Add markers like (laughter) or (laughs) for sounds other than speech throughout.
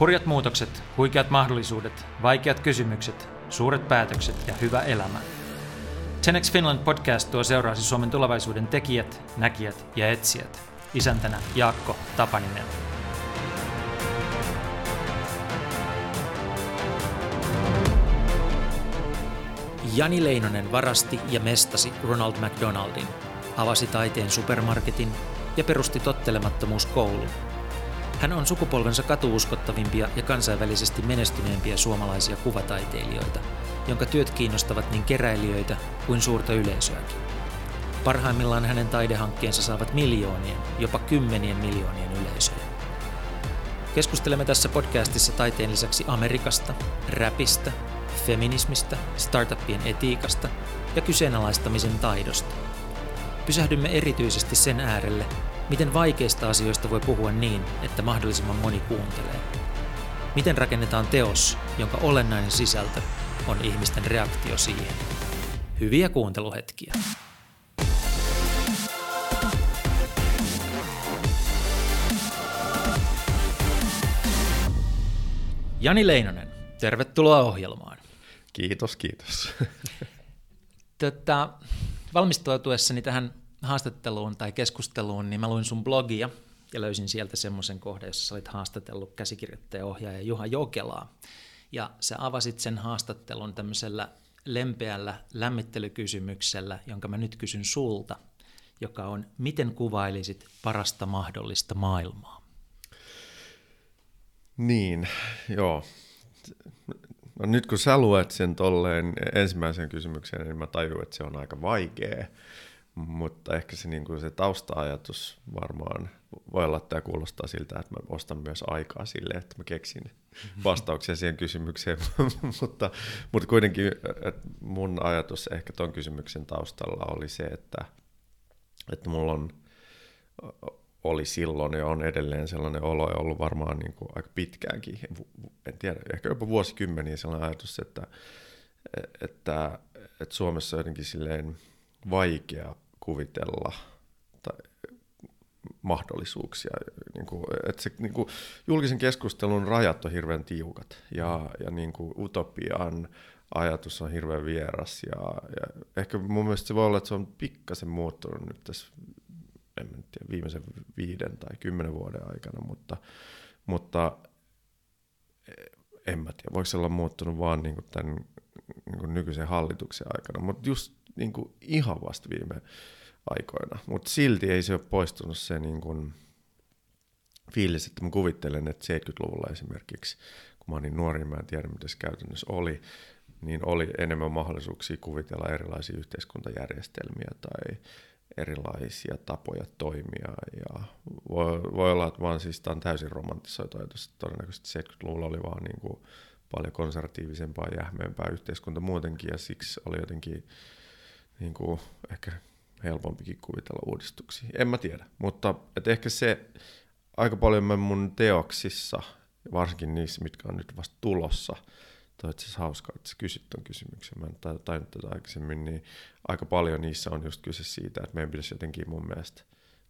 Hurjat muutokset, huikeat mahdollisuudet, vaikeat kysymykset, suuret päätökset ja hyvä elämä. 10 Finland podcast tuo seuraasi Suomen tulevaisuuden tekijät, näkijät ja etsijät. Isäntänä Jaakko Tapaninen. Jani Leinonen varasti ja mestasi Ronald McDonaldin, avasi taiteen supermarketin ja perusti tottelemattomuuskoulun. Hän on sukupolvensa katuuskottavimpia ja kansainvälisesti menestyneempiä suomalaisia kuvataiteilijoita, jonka työt kiinnostavat niin keräilijöitä kuin suurta yleisöäkin. Parhaimmillaan hänen taidehankkeensa saavat miljoonien, jopa kymmenien miljoonien yleisöjä. Keskustelemme tässä podcastissa taiteen lisäksi Amerikasta, räpistä, feminismistä, startuppien etiikasta ja kyseenalaistamisen taidosta. Pysähdymme erityisesti sen äärelle, miten vaikeista asioista voi puhua niin, että mahdollisimman moni kuuntelee. Miten rakennetaan teos, jonka olennainen sisältö on ihmisten reaktio siihen. Hyviä kuunteluhetkiä. Jani Leinonen, tervetuloa ohjelmaan. Kiitos, kiitos. (laughs) Tätä, valmistautuessani tähän haastatteluun tai keskusteluun, niin mä luin sun blogia ja löysin sieltä semmoisen kohdan, jossa olit haastatellut käsikirjoittaja-ohjaaja Juha Jokelaa. Ja sä avasit sen haastattelun tämmöisellä lempeällä lämmittelykysymyksellä, jonka mä nyt kysyn sulta, joka on, miten kuvailisit parasta mahdollista maailmaa? Niin, joo. No nyt kun sä luet sen tolleen ensimmäisen kysymyksen, niin mä tajun, että se on aika vaikea. Mutta ehkä se, niin kuin se tausta-ajatus varmaan voi olla, että tämä kuulostaa siltä, että mä ostan myös aikaa sille, että mä keksin vastauksia siihen kysymykseen. (laughs) mutta, mutta kuitenkin että mun ajatus ehkä tuon kysymyksen taustalla oli se, että, että mulla on, oli silloin ja on edelleen sellainen olo ja ollut varmaan niin kuin aika pitkäänkin, en tiedä, ehkä jopa vuosikymmeniä sellainen ajatus, että, että, että Suomessa on jotenkin silleen vaikea kuvitella tai mahdollisuuksia. Niin kuin, että se, niin kuin, julkisen keskustelun rajat on hirveän tiukat ja, ja niin kuin, utopian ajatus on hirveän vieras. Ja, ja ehkä mun mielestä se voi olla, että se on pikkasen muuttunut nyt tässä en tiedä, viimeisen viiden tai kymmenen vuoden aikana, mutta, mutta en mä tiedä, voiko se olla muuttunut vaan niin kuin tämän niin kuin nykyisen hallituksen aikana, mutta just niin kuin ihan vasta viime aikoina. Mutta silti ei se ole poistunut se niin kuin fiilis, että mä kuvittelen, että 70-luvulla esimerkiksi, kun mä olin nuori, niin mä en tiedä, mitä se käytännössä oli, niin oli enemmän mahdollisuuksia kuvitella erilaisia yhteiskuntajärjestelmiä tai erilaisia tapoja toimia. Ja voi, voi olla, että vaan siis tämä on täysin romantisoitu ajatus. Todennäköisesti 70-luvulla oli vaan niin kuin paljon konservatiivisempaa ja jähmeempää yhteiskunta muutenkin, ja siksi oli jotenkin niin kuin, ehkä helpompikin kuvitella uudistuksia. En mä tiedä, mutta et ehkä se aika paljon mä mun teoksissa, varsinkin niissä, mitkä on nyt vasta tulossa, toi itse asiassa hauskaa, että sä kysyt ton kysymyksen, mä en tajunnut tätä aikaisemmin, niin aika paljon niissä on just kyse siitä, että meidän pitäisi jotenkin mun mielestä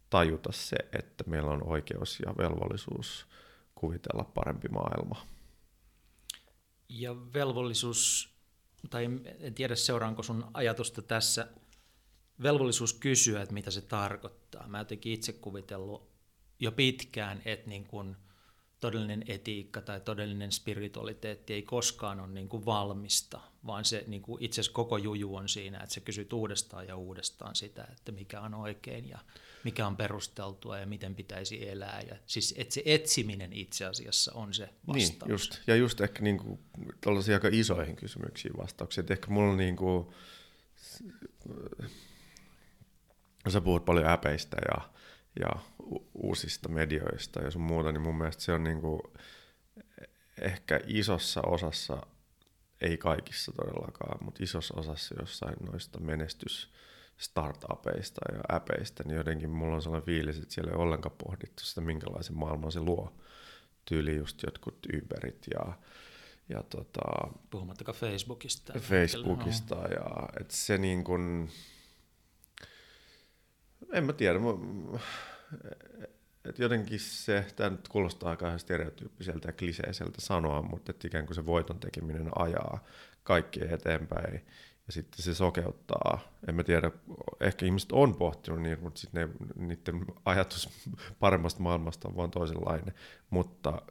tajuta se, että meillä on oikeus ja velvollisuus kuvitella parempi maailma. Ja velvollisuus, tai en tiedä seuraanko sun ajatusta tässä, velvollisuus kysyä, että mitä se tarkoittaa. Mä jotenkin itse kuvitellut jo pitkään, että niin kun todellinen etiikka tai todellinen spiritualiteetti ei koskaan ole niin kuin valmista, vaan se niin kuin itse asiassa koko juju on siinä, että sä kysyt uudestaan ja uudestaan sitä, että mikä on oikein ja mikä on perusteltua ja miten pitäisi elää. Ja siis että se etsiminen itse asiassa on se vastaus. Niin, just. Ja just ehkä niin kuin, aika isoihin kysymyksiin vastauksia. Et ehkä mulla niin kuin, sä puhut paljon äpeistä ja, ja uusista medioista ja sun muuta, niin mun mielestä se on niin kuin ehkä isossa osassa, ei kaikissa todellakaan, mutta isossa osassa jossain noista menestys startupeista ja äpeistä, niin jotenkin mulla on sellainen fiilis, että siellä ei ollenkaan pohdittu sitä, minkälaisen maailman se luo. Tyyli just jotkut Uberit ja, ja tota, Puhumattakaan Facebookista. Facebookista ja että se niin kuin, en mä tiedä, että että jotenkin se, tämä nyt kuulostaa aika stereotyyppiseltä ja kliseiseltä sanoa, mutta että ikään kuin se voiton tekeminen ajaa kaikkea eteenpäin ja sitten se sokeuttaa. En mä tiedä, ehkä ihmiset on pohtinut niin, mutta sitten niiden ajatus paremmasta maailmasta on vaan toisenlainen. Mutta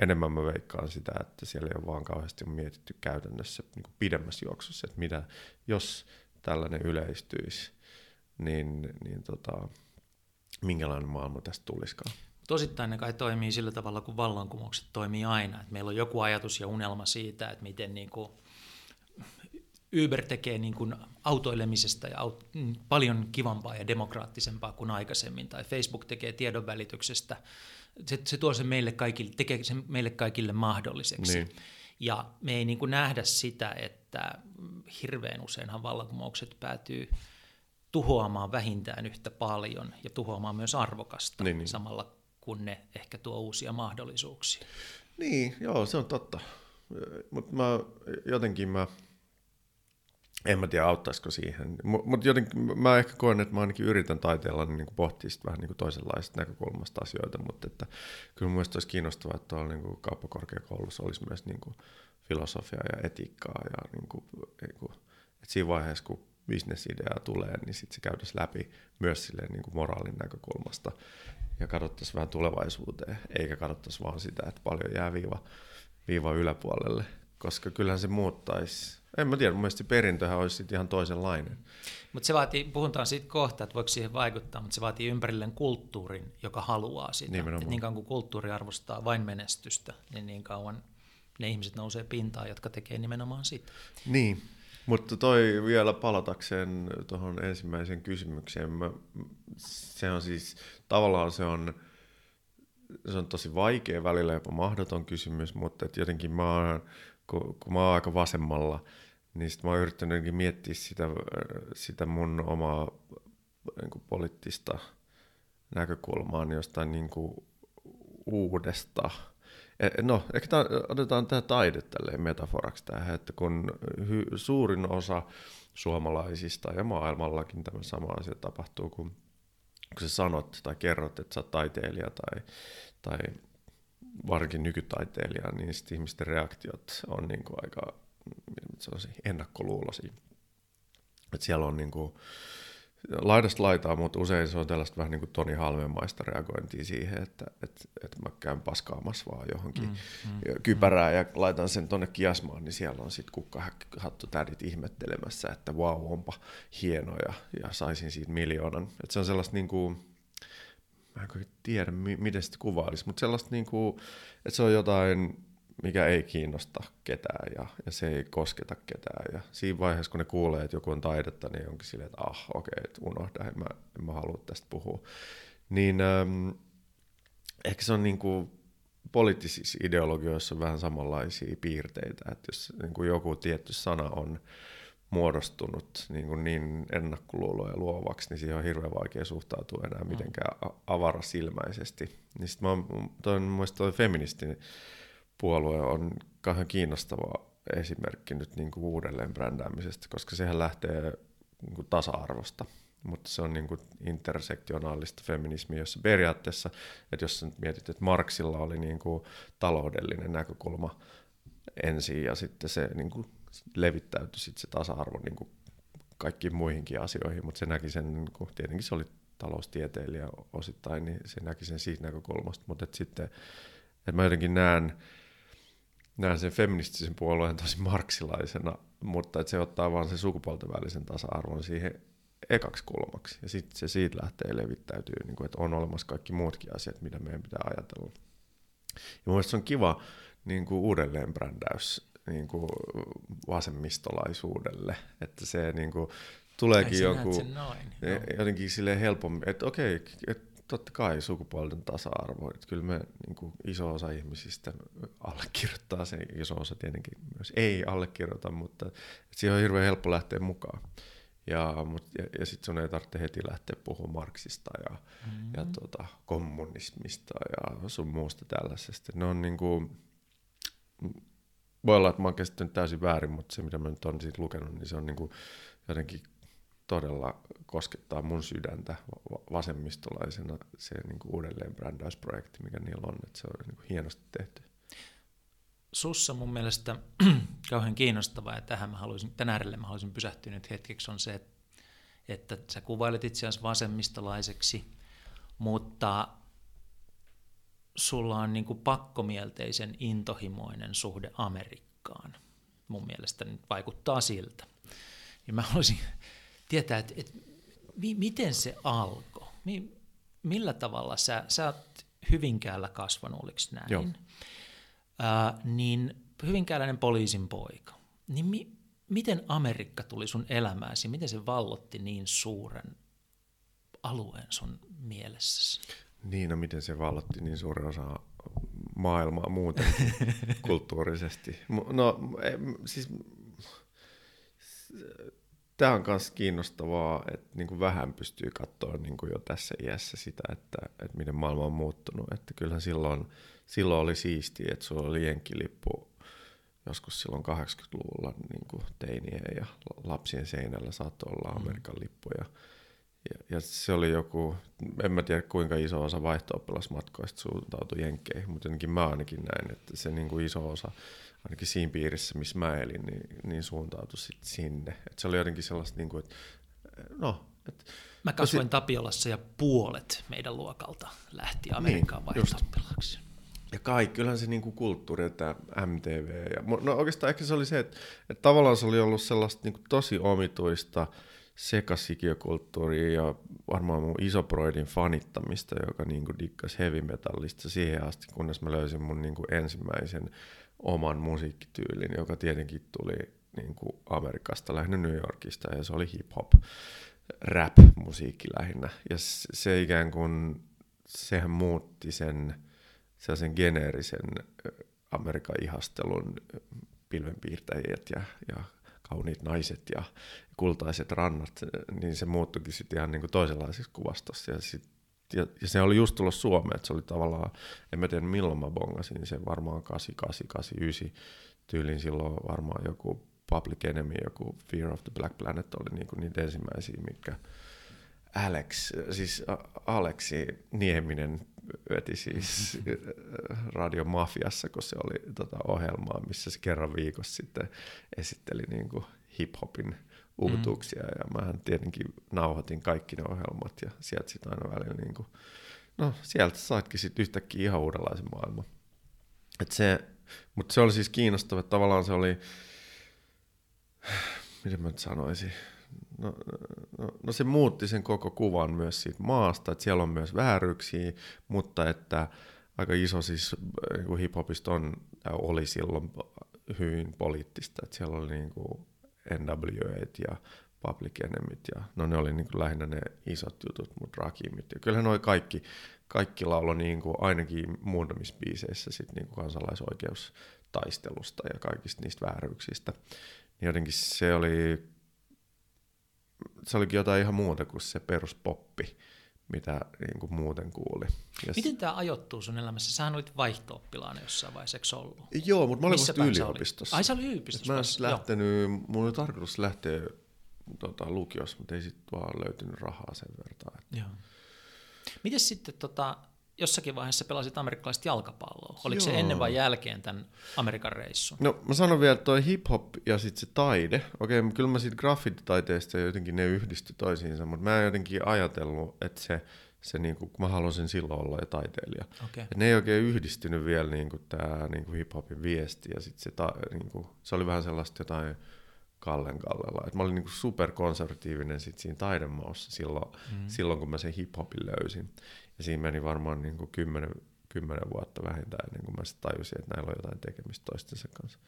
enemmän mä veikkaan sitä, että siellä ei ole vaan kauheasti mietitty käytännössä niin pidemmässä juoksussa, että mitä, jos tällainen yleistyisi, niin, niin tota, minkälainen maailma tästä tulisikaan. Tosittain ne kai toimii sillä tavalla, kun vallankumoukset toimii aina. Että meillä on joku ajatus ja unelma siitä, että miten niin kuin Uber tekee niin kuin autoilemisesta ja aut- paljon kivampaa ja demokraattisempaa kuin aikaisemmin, tai Facebook tekee tiedonvälityksestä. Se, se tuo sen meille kaikille, tekee sen meille kaikille mahdolliseksi. Niin. Ja me ei niin kuin nähdä sitä, että hirveän useinhan vallankumoukset päätyy tuhoamaan vähintään yhtä paljon ja tuhoamaan myös arvokasta niin, niin. samalla kun ne ehkä tuo uusia mahdollisuuksia. Niin, joo, se on totta. Mutta mä jotenkin mä en mä tiedä, auttaisiko siihen. Mutta jotenkin mä ehkä koen, että mä ainakin yritän taiteella niin kuin pohtia vähän niin kuin toisenlaista näkökulmasta asioita, mutta että kyllä mun olisi kiinnostavaa, että tuolla niin kuin kauppakorkeakoulussa olisi myös niin kuin filosofiaa ja etiikkaa ja niin kuin, niin kuin, että siinä vaiheessa, kun bisnesidea tulee, niin sitten se käydäisi läpi myös silleen niin kuin moraalin näkökulmasta ja katsottaisiin vähän tulevaisuuteen, eikä katsottaisi vaan sitä, että paljon jää viiva, viiva yläpuolelle, koska kyllähän se muuttaisi en mä tiedä, mun mielestä perintöhän olisi ihan toisenlainen. Mutta se vaatii, puhutaan siitä kohta, että voiko siihen vaikuttaa, mutta se vaatii ympärilleen kulttuurin, joka haluaa sitä. Nimenomaan. niin kauan kuin kulttuuri arvostaa vain menestystä, niin niin kauan ne ihmiset nousee pintaan, jotka tekee nimenomaan sitä. Niin, mutta toi vielä palatakseen tuohon ensimmäiseen kysymykseen, mä, se on siis, tavallaan se on, se on tosi vaikea välillä jopa mahdoton kysymys, mutta et jotenkin mä oon, kun, kun mä oon aika vasemmalla, niin sit mä oon yrittänyt miettiä sitä, sitä mun omaa niin kuin poliittista näkökulmaa jostain niin kuin uudesta. E, no, ehkä tämän, otetaan tämä taide tälleen metaforaksi tähän, että kun hy, suurin osa suomalaisista ja maailmallakin tämä sama asia tapahtuu, kun, kun sä sanot tai kerrot, että sä oot taiteilija tai, tai varsinkin nykytaiteilija, niin sitten ihmisten reaktiot on niin kuin aika sellaisia ennakkoluuloisia. Et siellä on niin kuin, laidasta laitaa, mutta usein se on tällaista vähän niin kuin Toni Halmemaista reagointia siihen, että, että, että mä käyn paskaamassa vaan johonkin mm, mm, kypärään mm. ja laitan sen tonne kiasmaan, niin siellä on sitten kukkahattu tädit ihmettelemässä, että vau, wow, onpa hieno ja, ja saisin siitä miljoonan. Et se on sellaista niin kuin, mä en tiedä, miten sitä kuvailisi, mutta sellaista niin kuin, että se on jotain mikä ei kiinnosta ketään ja, ja se ei kosketa ketään. Ja siinä vaiheessa, kun ne kuulee, että joku on taidetta, niin onkin silleen, että ah, okei, okay, unohda, en mä, en mä halua tästä puhua. Niin ähm, ehkä se on niin kuin poliittisissa ideologioissa on vähän samanlaisia piirteitä, että jos niin kuin joku tietty sana on muodostunut niin, kuin niin ennakkoluuloja luovaksi, niin siihen on hirveän vaikea suhtautua enää mm. mitenkään avarasilmäisesti. Niin sitten mä oon, toi, mun mielestä toi feministinen puolue on kauhean kiinnostava esimerkki nyt niin kuin uudelleen brändäämisestä, koska sehän lähtee niin kuin tasa-arvosta, mutta se on niin kuin intersektionaalista feminismiä, jossa periaatteessa, että jos nyt mietit, että Marksilla oli niin kuin taloudellinen näkökulma ensin ja sitten se niin kuin levittäytyi sitten se tasa-arvo niin kuin kaikkiin muihinkin asioihin, mutta se näki sen, niin kuin, tietenkin se oli taloustieteilijä osittain, niin se näki sen siitä näkökulmasta, mutta että sitten, että mä jotenkin näen, näen sen feministisen puolueen tosi marksilaisena, mutta että se ottaa vaan sen sukupuolten välisen tasa-arvon siihen ekaksi kulmaksi. Ja sitten se siitä lähtee levittäytyy, niin kuin, että on olemassa kaikki muutkin asiat, mitä meidän pitää ajatella. Ja mun se on kiva niin kuin uudelleenbrändäys niin kuin vasemmistolaisuudelle, että se niin kuin, tuleekin joku jotenkin silleen helpommin, että okei, että totta kai sukupuolten tasa-arvo. Että kyllä me niin kuin iso osa ihmisistä allekirjoittaa sen, iso osa tietenkin myös ei allekirjoita, mutta siihen on hirveän helppo lähteä mukaan. Ja, ja, ja sitten sun ei tarvitse heti lähteä puhumaan Marksista ja, mm-hmm. ja tota, kommunismista ja sun muusta tällaisesta. Ne on niin kuin, voi olla, että mä oon käsittänyt täysin väärin, mutta se mitä mä nyt olen siitä lukenut, niin se on niin kuin jotenkin todella koskettaa mun sydäntä vasemmistolaisena se niin kuin uudelleen brändäysprojekti, mikä niillä on, että se on niin kuin hienosti tehty. Sussa mun mielestä (clears throat) kauhean kiinnostavaa, ja tähän mä haluaisin, tän äärelle mä haluaisin pysähtyä nyt hetkeksi, on se, että, että sä kuvailet itseäsi vasemmistolaiseksi, mutta sulla on niin kuin pakkomielteisen intohimoinen suhde Amerikkaan. Mun mielestä nyt vaikuttaa siltä. Ja mä haluaisin tietää, että, että mi, miten se alkoi? Mi, millä tavalla sä, sä oot Hyvinkäällä kasvanut, oliko näin? Joo. Ää, niin hyvinkääläinen poliisin poika. Niin mi, miten Amerikka tuli sun elämääsi? Miten se vallotti niin suuren alueen sun mielessäsi? Niin, no miten se vallotti niin suuren osa maailmaa muuten (laughs) kulttuurisesti. No, siis tämä on myös kiinnostavaa, että niin kuin vähän pystyy katsoa niin kuin jo tässä iässä sitä, että, että miten maailma on muuttunut. Että kyllähän silloin, silloin oli siistiä, että sulla oli jenkkilippu joskus silloin 80-luvulla niin kuin teinien ja lapsien seinällä saattoi olla mm. Amerikan lippuja. Ja, ja se oli joku, en mä tiedä kuinka iso osa vaihto-oppilasmatkoista suuntautui jenkkeihin, mutta jotenkin mä ainakin näin, että se niin kuin iso osa ainakin siinä piirissä, missä mä elin, niin, niin suuntautui sit sinne. Et se oli jotenkin sellaista, niin kuin, että no... Et, mä kasvoin sit... Tapiolassa ja puolet meidän luokalta lähti Amerikkaan niin, vaihto Ja kaikki, kyllähän se niin kuin kulttuuri, että MTV. Ja, no oikeastaan ehkä se oli se, että, että tavallaan se oli ollut sellaista niin kuin tosi omituista sekasikiokulttuuria ja varmaan mun isoproidin fanittamista, joka niin kuin dikkas heavy metallista siihen asti, kunnes mä löysin mun niin kuin ensimmäisen oman musiikkityylin, joka tietenkin tuli niin kuin Amerikasta, lähinnä New Yorkista, ja se oli hip-hop, rap-musiikki lähinnä. Ja se ikään kuin, sehän muutti sen sellaisen geneerisen Amerikan ihastelun pilvenpiirtäjät ja, ja kauniit naiset ja kultaiset rannat, niin se muuttuikin sitten ihan niin kuin toisenlaisessa kuvastossa. Ja sit ja, ja se oli just tullut Suomeen, että se oli tavallaan, en mä tiedä milloin mä bongasin, niin se varmaan 88, 89 tyylin silloin varmaan joku Public Enemy, joku Fear of the Black Planet oli niinku niitä ensimmäisiä, mitkä Alex, siis Aleksi Nieminen veti siis (laughs) Radio Mafiassa, kun se oli tota ohjelmaa, missä se kerran viikossa sitten esitteli niinku hip-hopin uutuuksia mm. ja mä tietenkin nauhoitin kaikki ne ohjelmat ja sieltä sitten aina välillä niin kuin, no sieltä saitkin sitten yhtäkkiä ihan uudenlaisen maailman. Et se, mutta se oli siis kiinnostava, että tavallaan se oli, miten mä nyt sanoisin, no, no, no se muutti sen koko kuvan myös siitä maasta, että siellä on myös vääryyksiä, mutta että aika iso siis niin hiphopista on, oli silloin hyvin poliittista, että siellä oli niin kuin NWA ja Public Enemyt ja no ne oli niin kuin lähinnä ne isot jutut, mutta Rakimit. Ja kyllähän noi kaikki, kaikki laulo niin kuin ainakin muutamissa biiseissä sit niin kuin kansalaisoikeustaistelusta ja kaikista niistä vääryyksistä. Niin jotenkin se oli, se olikin jotain ihan muuta kuin se peruspoppi mitä niin kuin muuten kuuli. Ja Miten tämä ajoittuu sun elämässä? Sähän olit vaihto jossain vaiheessa, eikö ollut? Joo, mutta mä olin vasta yliopistossa. Ai sä oli yliopistossa? Mä olisin lähtenyt, mulla oli tarkoitus lähteä tota, lukiossa, mutta ei sitten vaan löytynyt rahaa sen verran. Että... Joo. Miten sitten tota, jossakin vaiheessa pelasit amerikkalaista jalkapalloa. Oliko Joo. se ennen vai jälkeen tämän Amerikan reissun? No mä sanon vielä, että toi hip-hop ja sitten se taide, okei, okay, kyllä mä siitä graffititaiteesta jotenkin ne yhdisty toisiinsa, mutta mä en jotenkin ajatellut, että se, se niinku, kun mä halusin silloin olla jo taiteilija. Okay. Et ne ei oikein yhdistynyt vielä niinku tää niinku hip-hopin viesti ja sitten se, ta, niinku, se oli vähän sellaista jotain Kallen Kallella. Et mä olin niinku superkonservatiivinen sit siinä taidemaussa silloin, mm. silloin, kun mä sen hip-hopin löysin. Ja siinä meni varmaan niin kuin kymmenen, kymmenen vuotta vähintään ennen kuin mä sitten tajusin, että näillä on jotain tekemistä toistensa kanssa.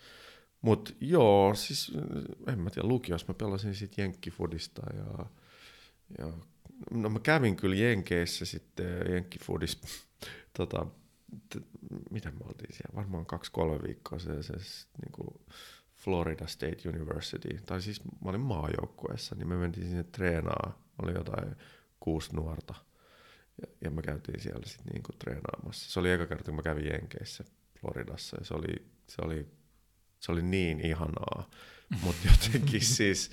Mutta joo, siis en mä tiedä, lukiossa mä pelasin sitten jenkkifudista ja, ja no mä kävin kyllä Jenkeissä sitten jenkkifudis, (laughs) tota, t- mitä me oltiin siellä, varmaan kaksi-kolme viikkoa se, se, se niin kuin Florida State University, tai siis mä olin maajoukkueessa, niin me mentiin sinne treenaa, oli jotain kuusi nuorta – ja, ja me käytiin siellä sitten niinku treenaamassa. Se oli eka kerta, kun mä kävin Jenkeissä Floridassa ja se oli, se oli, se oli niin ihanaa. Mutta (laughs) jotenkin siis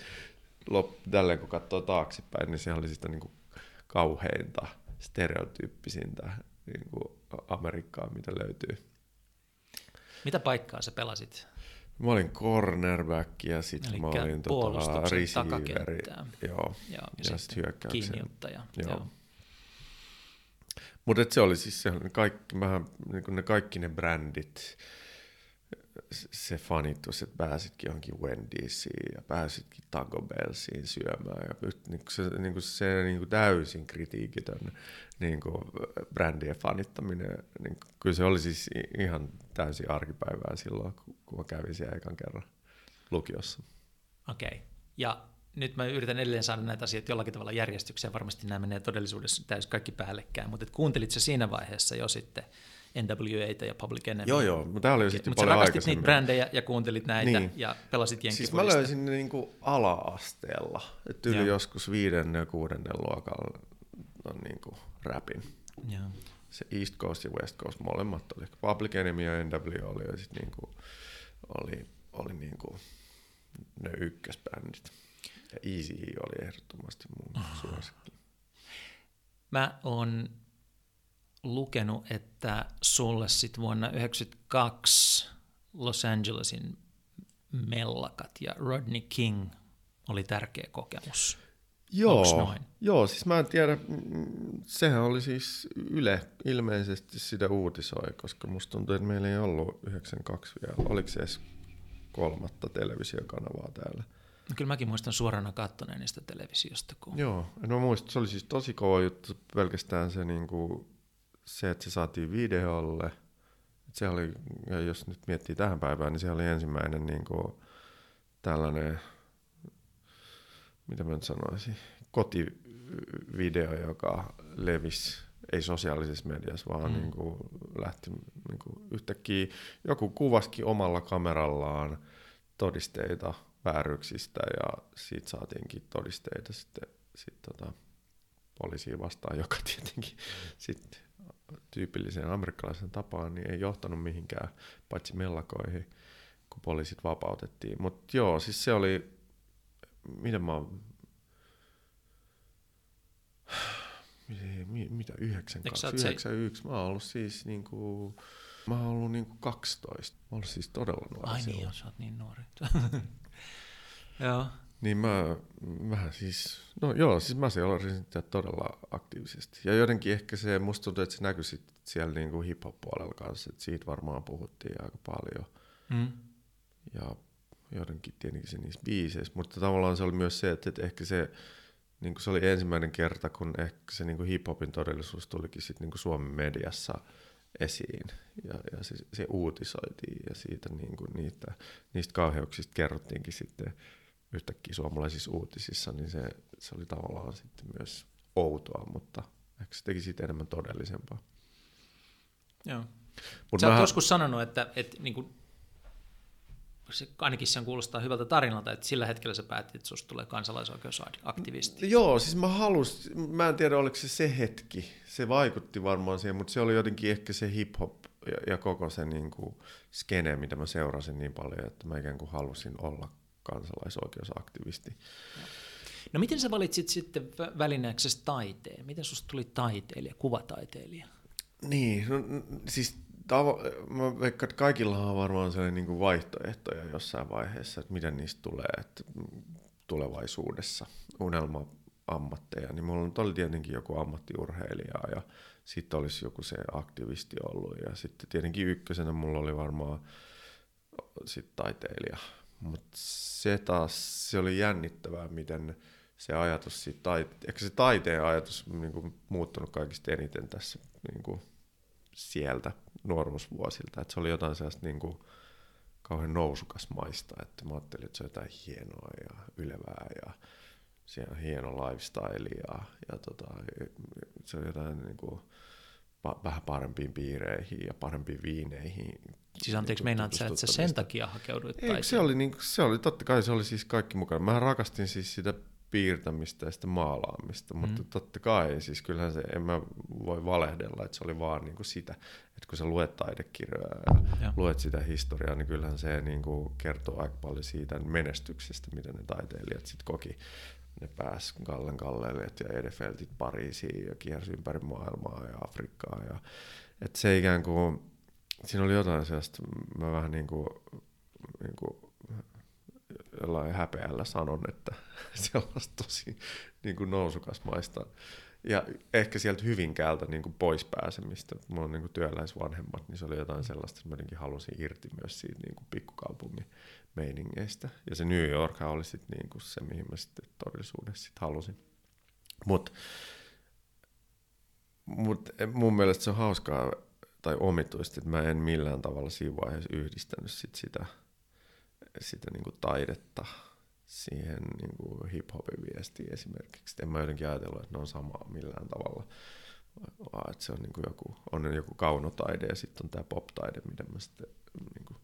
lop, tälleen kun katsoo taaksepäin, niin se oli sitä niin kuin kauheinta, stereotyyppisintä niin kuin Amerikkaa, mitä löytyy. Mitä paikkaa sä pelasit? Mä olin cornerback ja sitten mä olin tota, receiveri. Joo, ja, ja sitten Kiinniuttaja. Joo. Joo. Mutta se oli siis se, kaikki, vähän, niin ne kaikki ne brändit, se fanitus, että pääsitkin johonkin Wendysiin ja pääsitkin Taco Bellsiin syömään. Ja niin kuin se, niin kuin se niin kuin täysin kritiikitön niin kuin brändien fanittaminen, niin kyllä se oli siis ihan täysin arkipäivää silloin, kun mä kävin siellä ekan kerran lukiossa. Okei. Okay. Ja nyt mä yritän edelleen saada näitä asioita jollakin tavalla järjestykseen. Varmasti nämä menee todellisuudessa täysin kaikki päällekkäin, mutta kuuntelit sä siinä vaiheessa jo sitten NWAta ja Public Enemy? Joo, joo, mutta tämä oli sitten Mutta sä rakastit niitä brändejä ja kuuntelit näitä niin. ja pelasit. Siis mä löysin ne niin kuin ala-asteella, että yli joskus viidennen ja kuudennen luokalla on niin kuin rapin. Joo. Se East Coast ja West Coast molemmat oli. Public Enemy ja NWA oli, ja sit niin kuin, oli, oli niin kuin ne ykkösbändit. Ja Easy oli ehdottomasti mun oh. suosikki. Mä oon lukenut, että sulle sit vuonna 1992 Los Angelesin mellakat ja Rodney King oli tärkeä kokemus. Joo, noin? joo, siis mä en tiedä, sehän oli siis Yle ilmeisesti sitä uutisoi, koska musta tuntuu, että meillä ei ollut 92 vielä, oliko se edes kolmatta televisiokanavaa täällä. No kyllä mäkin muistan suorana kattoneen niistä televisiosta. Kun... Joo, no muistan, se oli siis tosi kova juttu, pelkästään se, niin kuin, se että se saatiin videolle. Se oli, ja jos nyt miettii tähän päivään, niin se oli ensimmäinen niin kuin, tällainen, mitä mä nyt sanoisin, kotivideo, joka levisi ei sosiaalisessa mediassa, vaan mm. niin kuin lähti niin kuin yhtäkkiä, joku kuvaskin omalla kamerallaan todisteita vääryyksistä ja siitä saatiinkin todisteita sitten sit tota, poliisiin vastaan, (laughs) joka tietenkin sitten tyypilliseen amerikkalaisen tapaan niin ei johtanut mihinkään, paitsi mellakoihin, kun poliisit vapautettiin. Mutta joo, siis se oli, miten mä oon, (sighs) mitä 92, 91, mä oon ollut siis niinku, mä oon ollut niinku 12. Mä oon ollut siis todella nuori Ai niin, sä oot niin nuori. (laughs) Joo. Niin mä vähän siis, no joo, siis mä seurasin sitä todella aktiivisesti. Ja jotenkin ehkä se, musta tuntuu, että se näkyi sit siellä niinku hip-hop-puolella kanssa, että siitä varmaan puhuttiin aika paljon. Mm. Ja jotenkin tietenkin se niissä biiseissä, mutta tavallaan se oli myös se, että, että ehkä se, niin kuin se oli ensimmäinen kerta, kun ehkä se niin kuin hip-hopin todellisuus tulikin sit niin kuin Suomen mediassa esiin ja, ja se, se uutisoitiin ja siitä niin kuin niitä, niistä kauheuksista kerrottiinkin sitten yhtäkkiä suomalaisissa uutisissa, niin se, se oli tavallaan sitten myös outoa, mutta ehkä se teki siitä enemmän todellisempaa. Joo. Mut Sä mä... oot joskus sanonut, että, että niin kuin, se, ainakin sen kuulostaa hyvältä tarinalta, että sillä hetkellä sä päätit, että susta tulee kansalaisoikeusaktivisti. Joo, siis mä halusin, mä en tiedä oliko se se hetki, se vaikutti varmaan siihen, mutta se oli jotenkin ehkä se hip-hop ja, ja koko se niin kuin skene, mitä mä seurasin niin paljon, että mä ikään kuin halusin olla kansalaisoikeusaktivisti. No miten sä valitsit sitten välineeksi taiteen? Miten susta tuli taiteilija, kuvataiteilija? Niin, no, siis tavo- mä veikkaan, että kaikilla on varmaan sellainen niin kuin vaihtoehtoja jossain vaiheessa, että miten niistä tulee että tulevaisuudessa unelma-ammatteja. Niin mulla oli tietenkin joku ammattiurheilija ja sitten olisi joku se aktivisti ollut. Ja sitten tietenkin ykkösenä mulla oli varmaan sit taiteilija. Mutta se taas, se oli jännittävää, miten se ajatus siitä, taite- ehkä se taiteen ajatus niin muuttunut kaikista eniten tässä niin kuin, sieltä nuoruusvuosilta. Että se oli jotain sellaista niin kuin, kauhean nousukas maista, että mä ajattelin, että se on jotain hienoa ja ylevää ja siellä on hieno lifestyle ja, ja tota, se on jotain niin kuin, pa- vähän parempiin piireihin ja parempiin viineihin Siis anteeksi, niin meinaat sä, että sä sen takia hakeuduit Ei, se oli, niin, se oli, totta kai se oli siis kaikki mukana. Mä rakastin siis sitä piirtämistä ja sitä maalaamista, mm. mutta totta kai, siis kyllähän se, en mä voi valehdella, että se oli vaan niin kuin sitä, että kun sä luet taidekirjoja ja, ja. luet sitä historiaa, niin kyllähän se niin kuin kertoo aika paljon siitä menestyksestä, mitä ne taiteilijat sitten koki. Ne pääs Gallen Gallelet ja Edefeltit Pariisiin ja kiersi ympäri maailmaa ja Afrikkaa. Ja, että se ikään kuin, siinä oli jotain sellaista, mä vähän niin kuin, niin kuin jollain häpeällä sanon, että (laughs) sellaista tosi niin kuin nousukasmaista. Ja ehkä sieltä Hyvinkäältä niin kuin pois pääsemistä. Mulla on niin kuin työläisvanhemmat, niin se oli jotain sellaista, että mä halusin irti myös siitä niin kuin pikkukaupungin meiningeistä. Ja se New York oli sitten niin kuin se, mihin mä sitten todellisuudessa sit halusin. Mutta mut mun mielestä se on hauskaa tai omituista, että mä en millään tavalla siinä vaiheessa yhdistänyt sit sitä – sitä niin kuin taidetta siihen niin kuin hip-hopin viestiin esimerkiksi. En mä jotenkin ajatellut, että ne on samaa millään tavalla, vaan että se on, niin kuin joku, on joku kaunotaide ja sitten on tämä pop-taide, mitä mä sitten niin kuin,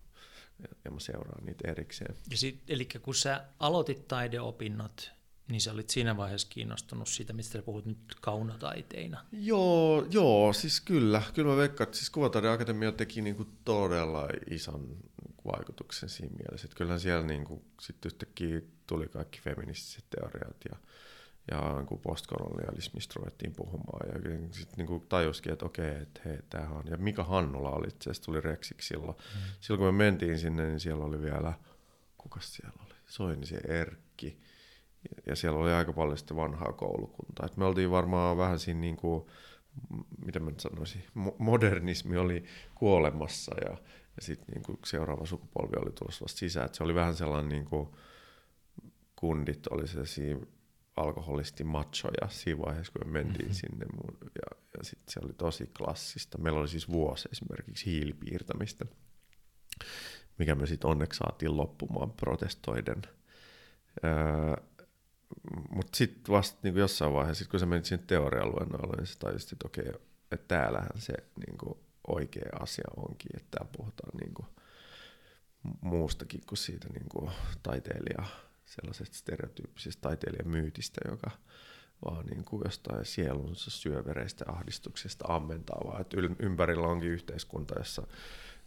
ja mä seuraan niitä erikseen. Ja sit, eli kun sä aloitit taideopinnot, niin sä olit siinä vaiheessa kiinnostunut siitä, mistä sä puhut nyt kaunotaiteina. Joo, joo siis kyllä. Kyllä mä veikkaan, että siis Kuvataideakatemia teki niinku todella ison vaikutuksen siinä mielessä. Että kyllähän siellä niin kuin, sit yhtäkkiä tuli kaikki feministiset teoriat ja, ja niin kuin postkolonialismista ruvettiin puhumaan. Ja sitten niin tajuskin, että okei, että hei, tämähän on. Ja Mika Hannula oli itse asiassa, tuli reksiksi silloin. Mm. Silloin kun me mentiin sinne, niin siellä oli vielä, kuka siellä oli? Soini se Erkki. Ja, ja siellä oli aika paljon sitten vanhaa koulukuntaa. Et me oltiin varmaan vähän siinä niin kuin, mitä mä nyt sanoisin, modernismi oli kuolemassa ja, ja sitten niin seuraava sukupolvi oli tulossa vasta sisään. Et se oli vähän sellainen, niin kuin, kundit oli sellaisia alkoholisti machoja siinä vaiheessa, kun me mentiin mm-hmm. sinne. Ja, ja sitten se oli tosi klassista. Meillä oli siis vuosi esimerkiksi hiilipiirtämistä, mikä me sitten onneksi saatiin loppumaan protestoiden. Öö, Mutta sitten vasta niin jossain vaiheessa, sit kun sä menit sinne teorialuennoille, niin sä tajusit, että okei, että täällähän se niin kuin, oikea asia onkin, että täällä puhutaan niin kuin muustakin kuin siitä niin kuin taiteilija, sellaisesta stereotyyppisestä taiteilijamyytistä, joka vaan niin kuin jostain sielunsa syövereistä ahdistuksesta ammentaa, vaan että ympärillä onkin yhteiskunta, jossa,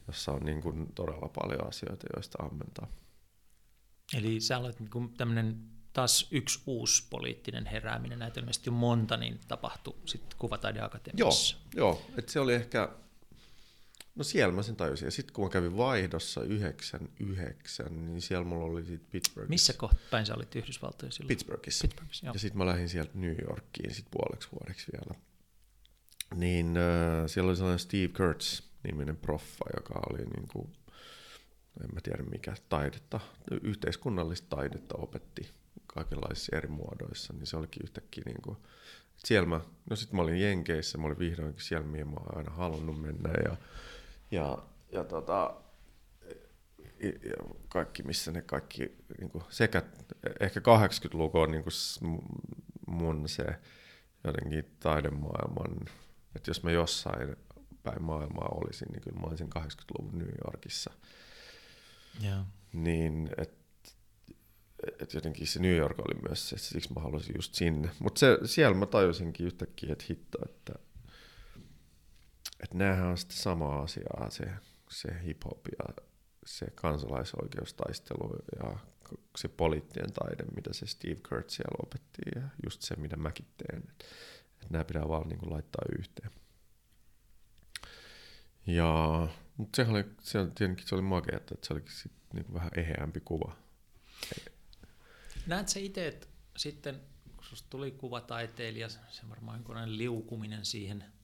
jossa on niin kuin todella paljon asioita, joista ammentaa. Eli sä olet niin tämmöinen taas yksi uusi poliittinen herääminen, näitä ilmeisesti monta, niin tapahtui sitten Kuvataideakatemiassa. Joo, joo. että se oli ehkä No siellä mä sen tajusin. Ja sitten kun mä kävin vaihdossa 99, niin siellä mulla oli sit Pittsburghissa. Missä kohta päin sä olit Yhdysvaltoja silloin? Pittsburghissa. Pittsburghissa joo. Ja sitten mä lähdin sieltä New Yorkiin sit puoleksi vuodeksi vielä. Niin äh, siellä oli sellainen Steve Kurtz niminen proffa, joka oli niin kuin, en mä tiedä mikä, taidetta, yhteiskunnallista taidetta opetti kaikenlaisissa eri muodoissa, niin se olikin yhtäkkiä niin kuin, siellä mä, no sitten mä olin Jenkeissä, mä olin vihdoinkin siellä, mihin mä oon aina halunnut mennä ja ja, ja, tota, ja kaikki, missä ne kaikki, niin kuin sekä ehkä 80-luku on niin kuin mun se jotenkin taidemaailman, että jos mä jossain päin maailmaa olisin, niin kyllä mä olisin 80-luvun New Yorkissa. Yeah. Niin, että et jotenkin se New York oli myös se, siksi mä halusin just sinne. Mutta siellä mä tajusinkin yhtäkkiä, että hitto, että että näähän on sitten sama asia, se, se hip-hop ja se kansalaisoikeustaistelu ja se poliittinen taide, mitä se Steve Kurtz siellä opetti ja just se, mitä mäkin teen. Että et nämä pitää vaan niin kuin laittaa yhteen. Ja, mutta sehän oli, se, tietenkin se oli makea, että se olikin sit niin kuin vähän eheämpi kuva. Näet sä itse, että sitten kun tuli kuvataiteilija, se varmaan liukuminen siihen –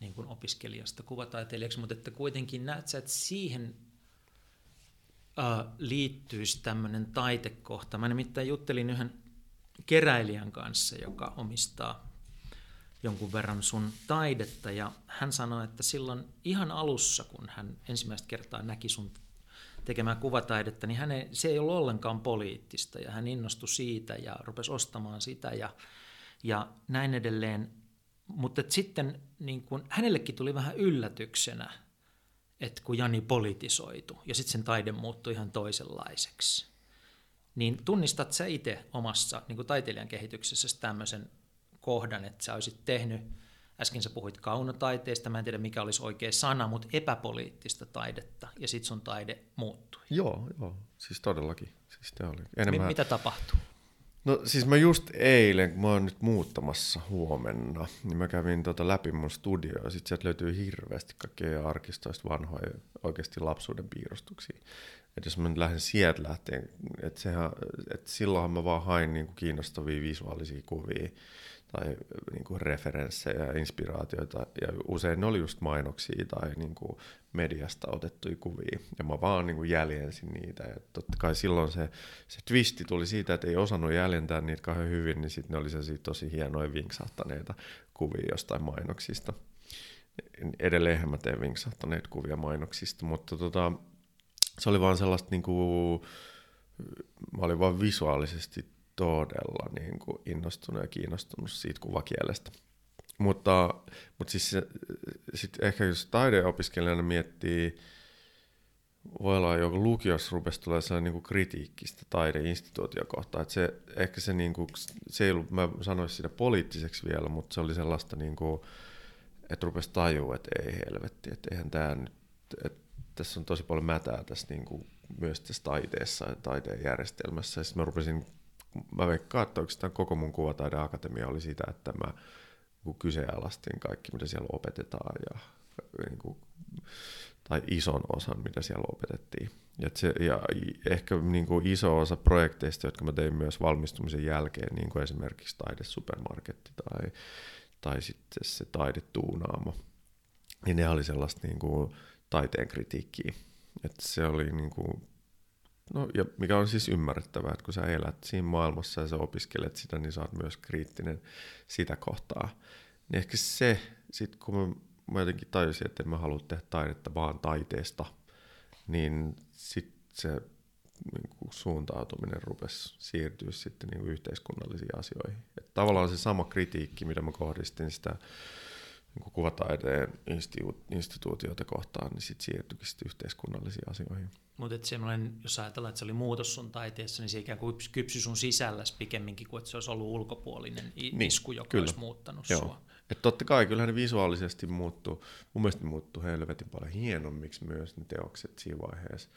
niin kuin opiskelijasta kuvataiteilijaksi, mutta että kuitenkin näet sä, että siihen äh, liittyisi tämmöinen taitekohta. Mä nimittäin juttelin yhden keräilijän kanssa, joka omistaa jonkun verran sun taidetta, ja hän sanoi, että silloin ihan alussa, kun hän ensimmäistä kertaa näki sun tekemään kuvataidetta, niin hän se ei ollut ollenkaan poliittista, ja hän innostui siitä ja rupesi ostamaan sitä, ja, ja näin edelleen. Mutta sitten niin kun, hänellekin tuli vähän yllätyksenä, että kun Jani politisoitu ja sitten sen taide muuttui ihan toisenlaiseksi. Niin tunnistat sä itse omassa niin taiteilijan kehityksessä tämmöisen kohdan, että sä olisit tehnyt, äsken sä puhuit kaunotaiteesta, mä en tiedä mikä olisi oikea sana, mutta epäpoliittista taidetta, ja sitten sun taide muuttui. Joo, joo, siis todellakin. Siis oli enemmän... Mitä tapahtuu? No siis mä just eilen, kun mä oon nyt muuttamassa huomenna, niin mä kävin tota läpi mun studioa ja sit sieltä löytyy hirveästi kaikkea arkistoista vanhoja oikeasti lapsuuden piirustuksia. Et jos mä nyt lähden sieltä lähteen, että et silloinhan mä vaan hain niinku kiinnostavia visuaalisia kuvia tai niin kuin referenssejä ja inspiraatioita, ja usein ne oli just mainoksia tai niin kuin mediasta otettuja kuvia, ja mä vaan niin kuin jäljensin niitä, ja totta kai silloin se, se twisti tuli siitä, että ei osannut jäljentää niitä kauhean hyvin, niin sitten ne oli tosi hienoja vinksahtaneita kuvia jostain mainoksista. Edelleen mä teen vinksahtaneita kuvia mainoksista, mutta tota, se oli vaan sellaista niin kuin, mä olin vaan visuaalisesti todella niin kuin innostunut ja kiinnostunut siitä kuvakielestä. Mutta, mutta siis sit ehkä jos taideopiskelijana miettii, voi olla joku lukiossa rupesi tulee sellainen niin kritiikkistä taideinstituutiokohtaa, että se, ehkä se, niin kuin, se ei ollut, mä sanoisin sitä poliittiseksi vielä, mutta se oli sellaista, niin kuin, että rupesi tajua, että ei helvetti, että eihän tämä nyt, että tässä on tosi paljon mätää tässä niin kuin, myös tässä taiteessa ja taiteen järjestelmässä, ja sitten mä rupesin mä veikkaan, että oikeastaan koko mun kuvataideakatemia oli sitä, että mä niin kyseenalaistin kaikki, mitä siellä opetetaan ja, niin kuin, tai ison osan, mitä siellä opetettiin. Ja, se, ja ehkä niin kuin iso osa projekteista, jotka mä tein myös valmistumisen jälkeen, niin kuin esimerkiksi taidesupermarketti tai, tai sitten se taidetuunaamo, niin ne oli sellaista niin kuin taiteen kritiikkiä. Että se oli niin kuin No, ja mikä on siis ymmärrettävää, että kun sä elät siinä maailmassa ja sä opiskelet sitä, niin sä oot myös kriittinen sitä kohtaa. Niin ehkä se, sit kun mä, mä jotenkin tajusin, että en mä halua tehdä taidetta vaan taiteesta, niin sitten se niin kuin suuntautuminen rupesi siirtyä sitten niin kuin yhteiskunnallisiin asioihin. Et tavallaan se sama kritiikki, mitä mä kohdistin sitä niin kuvataiteen instituutioita kohtaan, niin sitten siirtyikin sit yhteiskunnallisiin asioihin. Mutta semmoinen, jos ajatellaan, että se oli muutos sun taiteessa, niin se ikään kuin kypsy sun sisälläs pikemminkin kuin että se olisi ollut ulkopuolinen niin, isku, joka kyllä. olisi muuttanut Joo. sua. Et totta kai, kyllähän ne visuaalisesti muuttuu. Mun mielestä ne muuttuu helvetin paljon hienommiksi myös ne teokset siinä vaiheessa.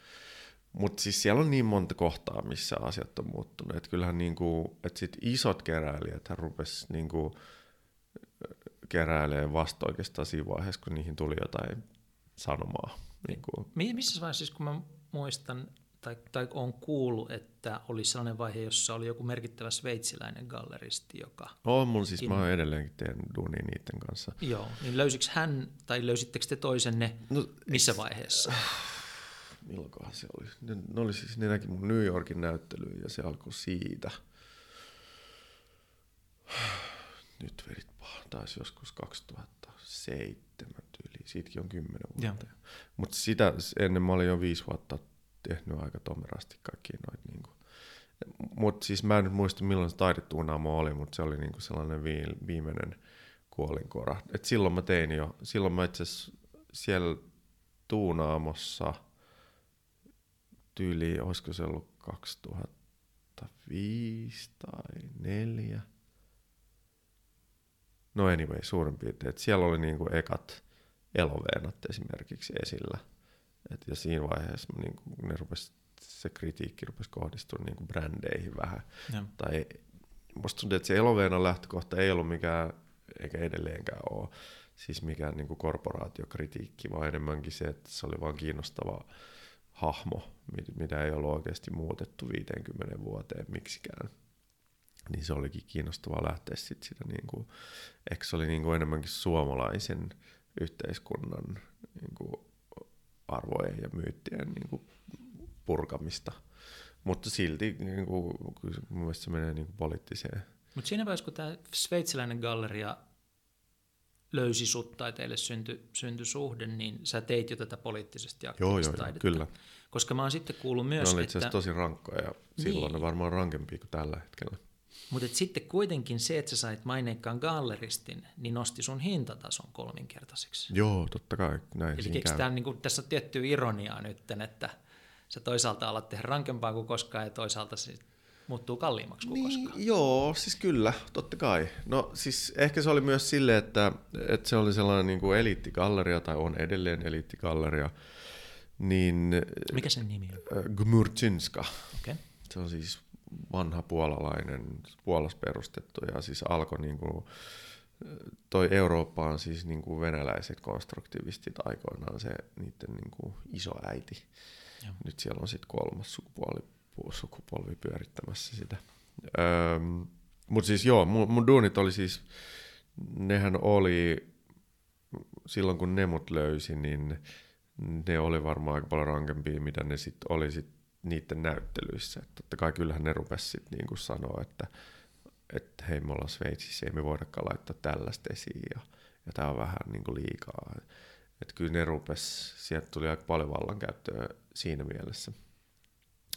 Mutta siis siellä on niin monta kohtaa, missä asiat on muuttunut. Että kyllähän niinku, et sit isot keräilijät rupes niinku, keräilee vasta oikeastaan siinä vaiheessa, kun niihin tuli jotain sanomaa. Niin kuin. Missä vaiheessa, siis kun mä muistan, tai, tai on kuullut, että oli sellainen vaihe, jossa oli joku merkittävä sveitsiläinen galleristi, joka... On mun siis, in... mä edelleenkin teen duunia niiden kanssa. Joo, niin löysikö hän, tai löysittekö te toisenne no, missä vaiheessa? (sighs) Milloinkohan se oli? Ne, ne oli siis, ne näki mun New Yorkin näyttelyyn ja se alkoi siitä. (sighs) Nyt verit taisi joskus 2007 tyyliin, siitäkin on kymmenen vuotta. Mutta sitä ennen mä olin jo viisi vuotta tehnyt aika tomerasti kaikki noita. Niin mutta siis mä en nyt muista milloin se taidetuunaamo oli, mutta se oli niinku sellainen viimeinen kuolinkora. Et silloin mä tein jo, silloin mä itse siellä tuunaamossa tyyli, olisiko se ollut 2005 tai 2004, No anyway, suurin piirtein. Että siellä oli niinku ekat eloveenat esimerkiksi esillä. Et ja siinä vaiheessa niinku, ne rupes, se kritiikki rupesi kohdistumaan niinku brändeihin vähän. Ja. Tai musta tuntuu, että se eloveenan lähtökohta ei ollut mikään, eikä edelleenkään ole, siis mikään niinku korporaatiokritiikki, vaan enemmänkin se, että se oli vaan kiinnostava hahmo, mitä ei ollut oikeasti muutettu 50 vuoteen miksikään niin se olikin kiinnostavaa lähteä sit sitä, niin kuin, ehkä se oli niin kuin enemmänkin suomalaisen yhteiskunnan niin kuin arvojen ja myyttien niin kuin purkamista. Mutta silti niin kuin, mun mielestä se menee niin kuin poliittiseen. Mutta siinä vaiheessa, kun tämä sveitsiläinen galleria löysi sut tai teille syntyi synty suhde, niin sä teit jo tätä poliittisesti aktiivista joo, joo, taidetta. kyllä. Koska mä oon sitten kuullut myös, ne oli itse että... tosi rankkoja ja silloin niin. ne varmaan rankempia kuin tällä hetkellä. Mutta sitten kuitenkin se, että sä sait maineikkaan galleristin, niin nosti sun hintatason kolminkertaiseksi. Joo, totta kai. Näin Eli tämä, niin kuin, tässä on tiettyä ironiaa nyt, että sä toisaalta alat tehdä rankempaa kuin koskaan ja toisaalta sit muuttuu kalliimmaksi kuin Niin, koskaan. joo, siis kyllä, totta kai. No siis ehkä se oli myös sille, että, että se oli sellainen niin kuin eliittigalleria, tai on edelleen eliittigalleria, niin Mikä sen nimi on? äh, Gmurczynska, Okay. se on siis vanha puolalainen, Puolas perustettu, ja siis alkoi niin kuin, toi Eurooppa on siis niin kuin venäläiset konstruktivistit aikoinaan se niiden niin kuin iso äiti. Joo. Nyt siellä on sitten kolmas sukupuoli, sukupolvi pyörittämässä sitä. Öö, Mutta siis joo, mun, mun duunit oli siis, nehän oli, silloin kun ne mut löysi, niin ne oli varmaan aika paljon rankempia, mitä ne sitten oli sit niiden näyttelyissä. Et totta kai kyllähän ne rupesi sitten niinku sanoa, että, että hei me ollaan Sveitsissä, ei me voidakaan laittaa tällaista esiin ja, ja tämä on vähän niinku liikaa. Että kyllä ne rupes, sieltä tuli aika paljon vallankäyttöä siinä mielessä.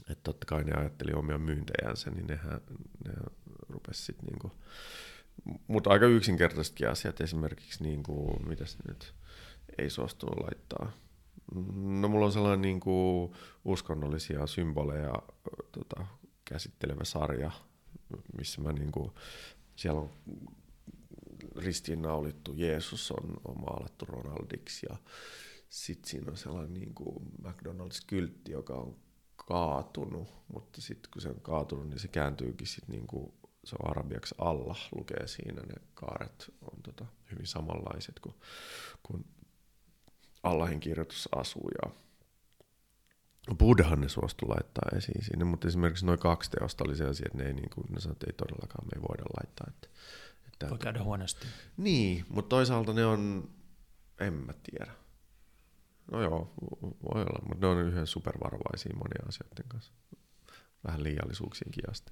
Että totta kai ne ajatteli omia myyntejänsä, niin nehän, ne rupes sitten niinku, mutta aika yksinkertaisetkin asiat, esimerkiksi niinku, mitä se nyt ei suostunut laittaa. No mulla on sellainen niinku uskonnollisia symboleja tota, käsittelevä sarja, missä mä niinku, siellä on ristiinnaulittu Jeesus on, on maalattu Ronaldiksi ja sitten siinä on sellainen niin kuin McDonald's-kyltti, joka on kaatunut, mutta sitten kun se on kaatunut, niin se kääntyykin sitten niin kuin se on arabiaksi alla, lukee siinä, ne kaaret on tota, hyvin samanlaiset kuin, kuin Allahin kirjoitus asuu ja Buddhan ne suostu laittaa esiin sinne, mutta esimerkiksi noin kaksi teosta oli sellaisia, että ne, ei, niin kuin, ne sanoi, että ei todellakaan me ei voida laittaa. Että, että Voi käydä huonosti. niin, mutta toisaalta ne on, en mä tiedä. No joo, voi olla, mutta ne on yhden supervarovaisia monia asioiden kanssa. Vähän liiallisuuksiinkin asti.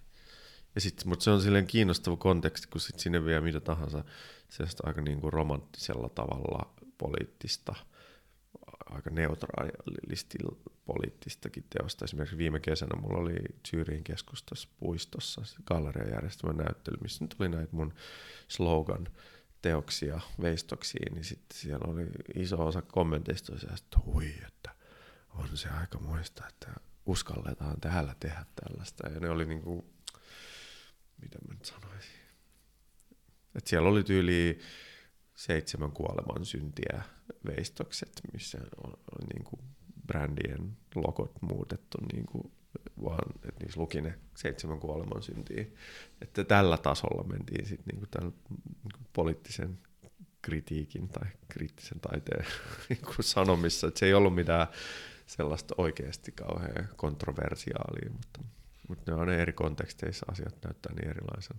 Ja sit, mutta se on silleen kiinnostava konteksti, kun sit sinne vie mitä tahansa sellaista aika niin kuin romanttisella tavalla poliittista, aika neutraalisti poliittistakin teosta. Esimerkiksi viime kesänä mulla oli Zyyriin keskustassa puistossa gallerian järjestämä näyttely, missä nyt oli näitä mun slogan teoksia veistoksiin, niin sitten siellä oli iso osa kommenteista, että hui, että on se aika muista, että uskalletaan täällä tehdä tällaista. Ja ne oli niinku, mitä mä nyt sanoisin, että siellä oli tyyli seitsemän kuoleman syntiä veistokset, missä on, on niin kuin brändien logot muutettu niin kuin vaan, että niissä luki ne seitsemän kuoleman syntiä. Että tällä tasolla mentiin sitten niin kuin tällä niin kuin poliittisen kritiikin tai kriittisen taiteen (laughs) niin kuin sanomissa. Että se ei ollut mitään sellaista oikeasti kauhean kontroversiaalia, mutta, mutta ne on eri konteksteissa asiat näyttää niin erilaisen.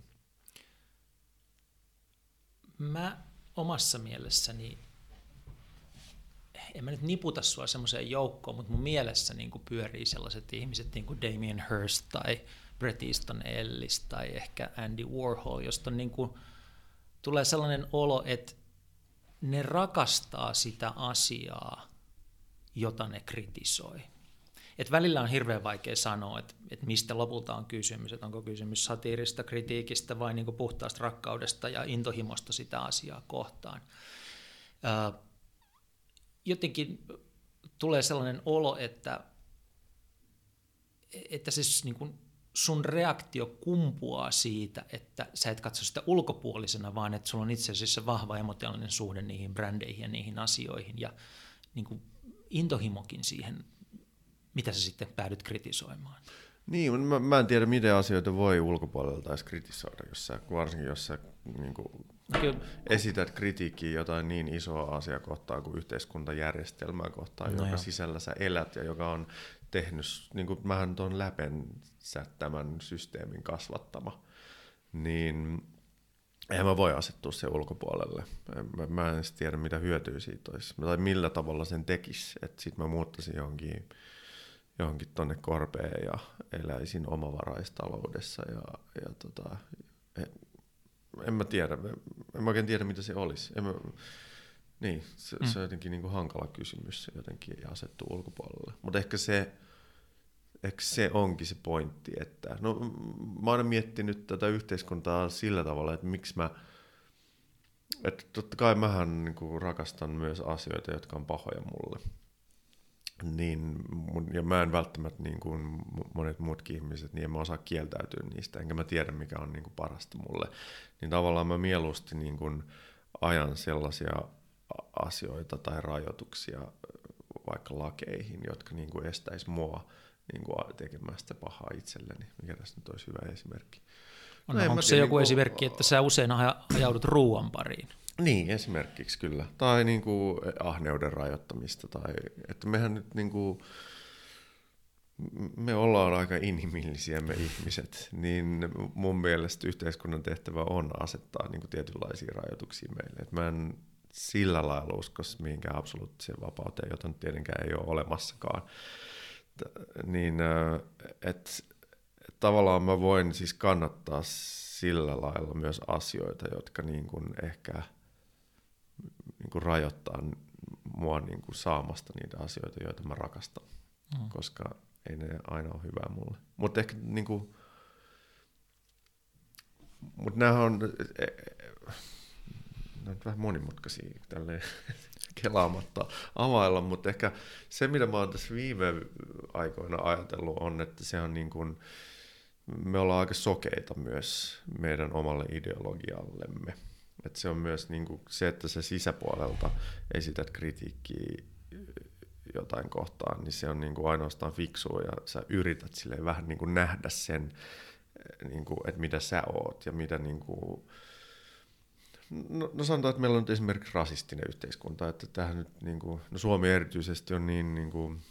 Mä omassa mielessäni, en mä nyt niputa sua semmoiseen joukkoon, mutta mun mielessä niin kuin pyörii sellaiset ihmiset niin kuin Damien Hirst tai Bret Easton Ellis tai ehkä Andy Warhol, josta niin kuin tulee sellainen olo, että ne rakastaa sitä asiaa, jota ne kritisoi. Et välillä on hirveän vaikea sanoa, että, että mistä lopulta on kysymys, että onko kysymys satiirista, kritiikistä vai niin puhtaasta rakkaudesta ja intohimosta sitä asiaa kohtaan. Ää, jotenkin tulee sellainen olo, että, että siis niin kuin sun reaktio kumpuaa siitä, että sä et katso sitä ulkopuolisena, vaan että sulla on itse asiassa vahva emotionaalinen suhde niihin brändeihin ja niihin asioihin ja niin kuin intohimokin siihen mitä sä sitten päädyt kritisoimaan? Niin, mä, mä en tiedä, miten asioita voi ulkopuolelta edes kritisoida, jos sä, varsinkin jos sä niin kuin, no, kyllä. esität kritiikkiä jotain niin isoa asiaa kohtaan kuin yhteiskuntajärjestelmää kohtaan, no joka jo. sisällä sä elät ja joka on tehnyt, niin kuin mähän tuon läpensä tämän systeemin kasvattama, niin eihän mä voi asettua sen ulkopuolelle. Mä, mä en edes tiedä, mitä hyötyä siitä olisi, tai millä tavalla sen tekisi, että sit mä muuttaisin johonkin johonkin tonne korpeen ja eläisin omavaraistaloudessa ja, ja tota, en, en mä tiedä, en mä oikein tiedä mitä se olisi. En mä, niin, se, mm. se on jotenkin niin kuin hankala kysymys se jotenkin asettuu ulkopuolelle. Mutta ehkä se, ehkä se onkin se pointti, että no mä oon miettinyt tätä yhteiskuntaa sillä tavalla, että miksi mä, että totta kai mähän niin kuin rakastan myös asioita, jotka on pahoja mulle niin, mun, ja mä en välttämättä niin kuin monet muutkin ihmiset, niin en mä osaa kieltäytyä niistä, enkä mä tiedä mikä on niin kuin parasta mulle. Niin tavallaan mä mieluusti niin kuin ajan sellaisia asioita tai rajoituksia vaikka lakeihin, jotka niin kuin estäisi mua niin kuin tekemästä pahaa itselleni. Mikä tässä nyt olisi hyvä esimerkki? No, no onko se joku niin esimerkki, että sä usein ajaudut ruuan pariin? Niin, esimerkiksi kyllä. Tai niin kuin ahneuden rajoittamista. Tai, että mehän nyt niin kuin, me ollaan aika inhimillisiä me ihmiset, niin mun mielestä yhteiskunnan tehtävä on asettaa niin kuin tietynlaisia rajoituksia meille. Et mä en sillä lailla usko mihinkään absoluuttiseen vapauteen, jota nyt tietenkään ei ole olemassakaan. Niin, että et tavallaan mä voin siis kannattaa sillä lailla myös asioita, jotka niin kuin ehkä niin kuin rajoittaa mua niin kuin saamasta niitä asioita, joita mä rakastan, mm. koska ei ne aina ole hyvää mulle. Mutta ehkä niin kuin, mutta nämä on, e, e, on vähän monimutkaisia tälleen (laughs) kelaamatta availla, mutta ehkä se, mitä mä oon tässä viime aikoina ajatellut, on, että se on niin kuin, me ollaan aika sokeita myös meidän omalle ideologiallemme. Et se on myös niin kuin se, että sä sisäpuolelta esität kritiikkiä jotain kohtaan, niin se on niin kuin ainoastaan fiksua ja sä yrität sille vähän niin kuin nähdä sen, niin kuin, että mitä sä oot ja mitä niin kuin, No, no sanotaan, että meillä on nyt esimerkiksi rasistinen yhteiskunta, että tähän nyt niin kuin, no Suomi erityisesti on niin, niin kuin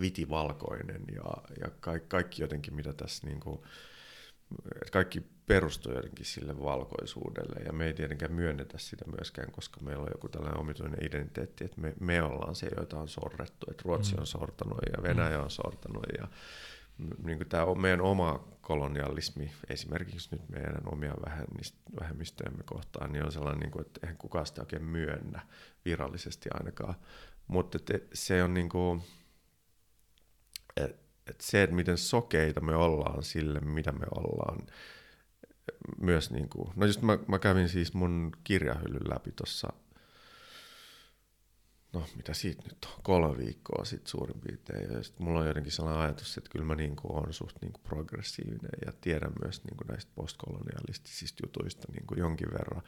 vitivalkoinen ja, ja kaikki, kaikki jotenkin, mitä tässä niin kuin, kaikki perustuu jotenkin sille valkoisuudelle ja me ei tietenkään myönnetä sitä myöskään, koska meillä on joku tällainen omituinen identiteetti, että me, me ollaan se, joita on sorrettu, että Ruotsi mm. on sortanut ja Venäjä on sortanut ja niin kuin tämä on meidän oma kolonialismi, esimerkiksi nyt meidän omia vähemmistöjemme kohtaan, niin on sellainen, niin kuin, että eihän kukaan sitä oikein myönnä virallisesti ainakaan. Mutta se on niin kuin, että se, että miten sokeita me ollaan sille, mitä me ollaan, myös niin kuin, no just mä, mä kävin siis mun kirjahyllyn läpi tuossa no mitä siitä nyt on, kolme viikkoa sitten suurin piirtein. Ja sitten mulla on jotenkin sellainen ajatus, että kyllä mä niin kuin olen suht niin kuin progressiivinen ja tiedän myös niin kuin näistä postkolonialistisista jutuista niin kuin jonkin verran.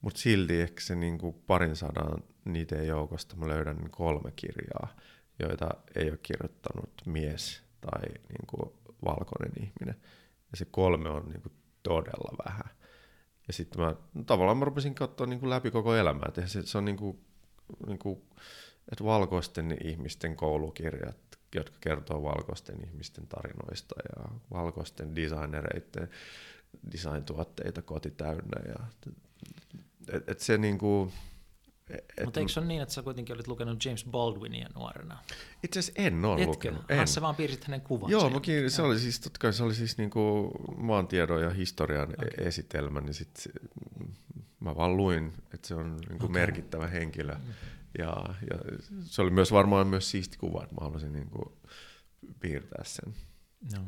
Mutta silti ehkä se niin kuin parin sadan niiden joukosta mä löydän kolme kirjaa, joita ei ole kirjoittanut mies tai niin kuin valkoinen ihminen. Ja se kolme on niin kuin todella vähän. Ja sitten mä no, tavallaan mä rupesin katsoa niin kuin läpi koko elämää. Et se, se on niin kuin niin kuin, että valkoisten ihmisten koulukirjat, jotka kertoo valkoisten ihmisten tarinoista ja valkoisten designereiden design-tuotteita koti täynnä. Ja, et, et se niin kuin, mutta eikö se ole niin, että sä kuitenkin olit lukenut James Baldwinia nuorena? Itse asiassa en ole Etkö? lukenut. En. Sä vaan piirsit hänen kuvan. Joo, mä kiin, se oli siis, totta kai se oli siis niinku maantiedon ja historian okay. esitelmä, niin sit mä vaan luin, että se on niinku okay. merkittävä henkilö. Mm. Ja, ja se oli myös varmaan myös siisti kuva, että mä haluaisin niin kuin piirtää sen. No.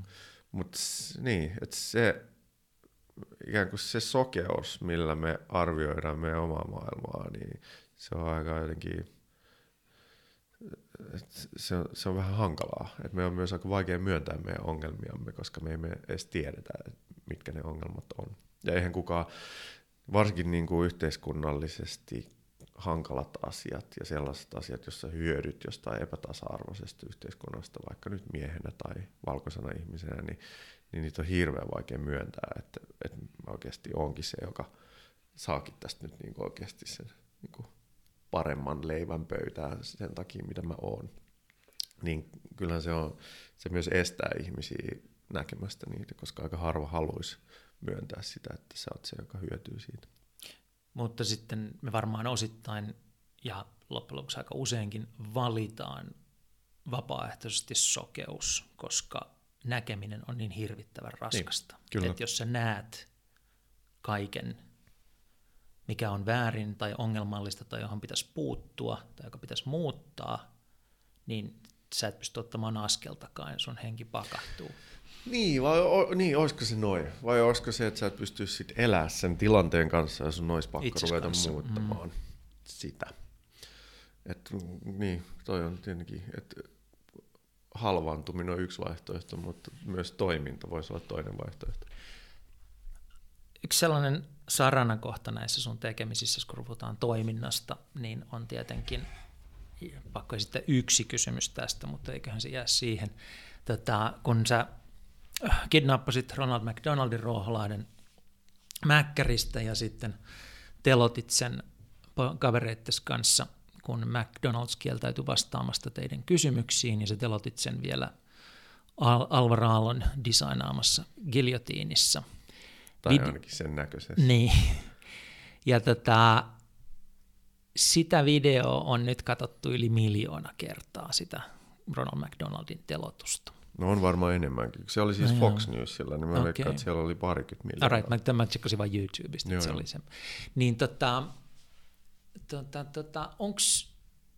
Mutta niin, että se ikään kuin se sokeus, millä me arvioidaan meidän omaa maailmaa, niin se on aika jotenkin, se on, se on vähän hankalaa. Et me on myös aika vaikea myöntää meidän ongelmiamme, koska me emme edes tiedetä, mitkä ne ongelmat on. Ja eihän kukaan, varsinkin niin kuin yhteiskunnallisesti hankalat asiat ja sellaiset asiat, joissa hyödyt jostain epätasa-arvoisesta yhteiskunnasta, vaikka nyt miehenä tai valkoisena ihmisenä, niin, niin niitä on hirveän vaikea myöntää, että, että mä oikeasti onkin se, joka saakin tästä nyt niin oikeasti sen niin kuin paremman leivän pöytään sen takia, mitä mä oon. Niin kyllähän se, on, se myös estää ihmisiä näkemästä niitä, koska aika harva haluaisi myöntää sitä, että sä oot se, joka hyötyy siitä. Mutta sitten me varmaan osittain ja loppujen lopuksi aika useinkin valitaan vapaaehtoisesti sokeus, koska näkeminen on niin hirvittävän niin, raskasta. Niin, että jos sä näet kaiken, mikä on väärin tai ongelmallista tai johon pitäisi puuttua tai joka pitäisi muuttaa, niin sä et pysty ottamaan askeltakaan ja sun henki pakahtuu. Niin, vai o, niin, olisiko se noin? Vai olisiko se, että sä et pysty sit elää sen tilanteen kanssa ja sun olisi pakko Itses ruveta kanssa. muuttamaan mm. sitä? Et, niin, toi on tietenkin, että halvaantuminen on yksi vaihtoehto, mutta myös toiminta voisi olla toinen vaihtoehto. Yksi sellainen saranakohta näissä sun tekemisissä, kun puhutaan toiminnasta, niin on tietenkin pakko esittää yksi kysymys tästä, mutta eiköhän se jää siihen. Tota, kun sä kidnappasit Ronald McDonaldin Ruoholahden Mäkkäristä ja sitten telotit sen kavereittes kanssa, kun McDonald's kieltäytyi vastaamasta teidän kysymyksiin, ja se telotit sen vielä Al- Alvar Aallon designaamassa giljotiinissa. Tai Vid- ainakin sen näköisesti. Niin. (laughs) Ja tota, sitä videoa on nyt katsottu yli miljoona kertaa, sitä Ronald McDonaldin telotusta. No on varmaan enemmänkin. Se oli siis no Fox Newsilla, niin mä okay. veikkaan, että siellä oli parikymmentä miljoonaa. Right, mä, mä tsekkasin vain YouTubesta, että se oli se. Niin tota, tota, tota, onko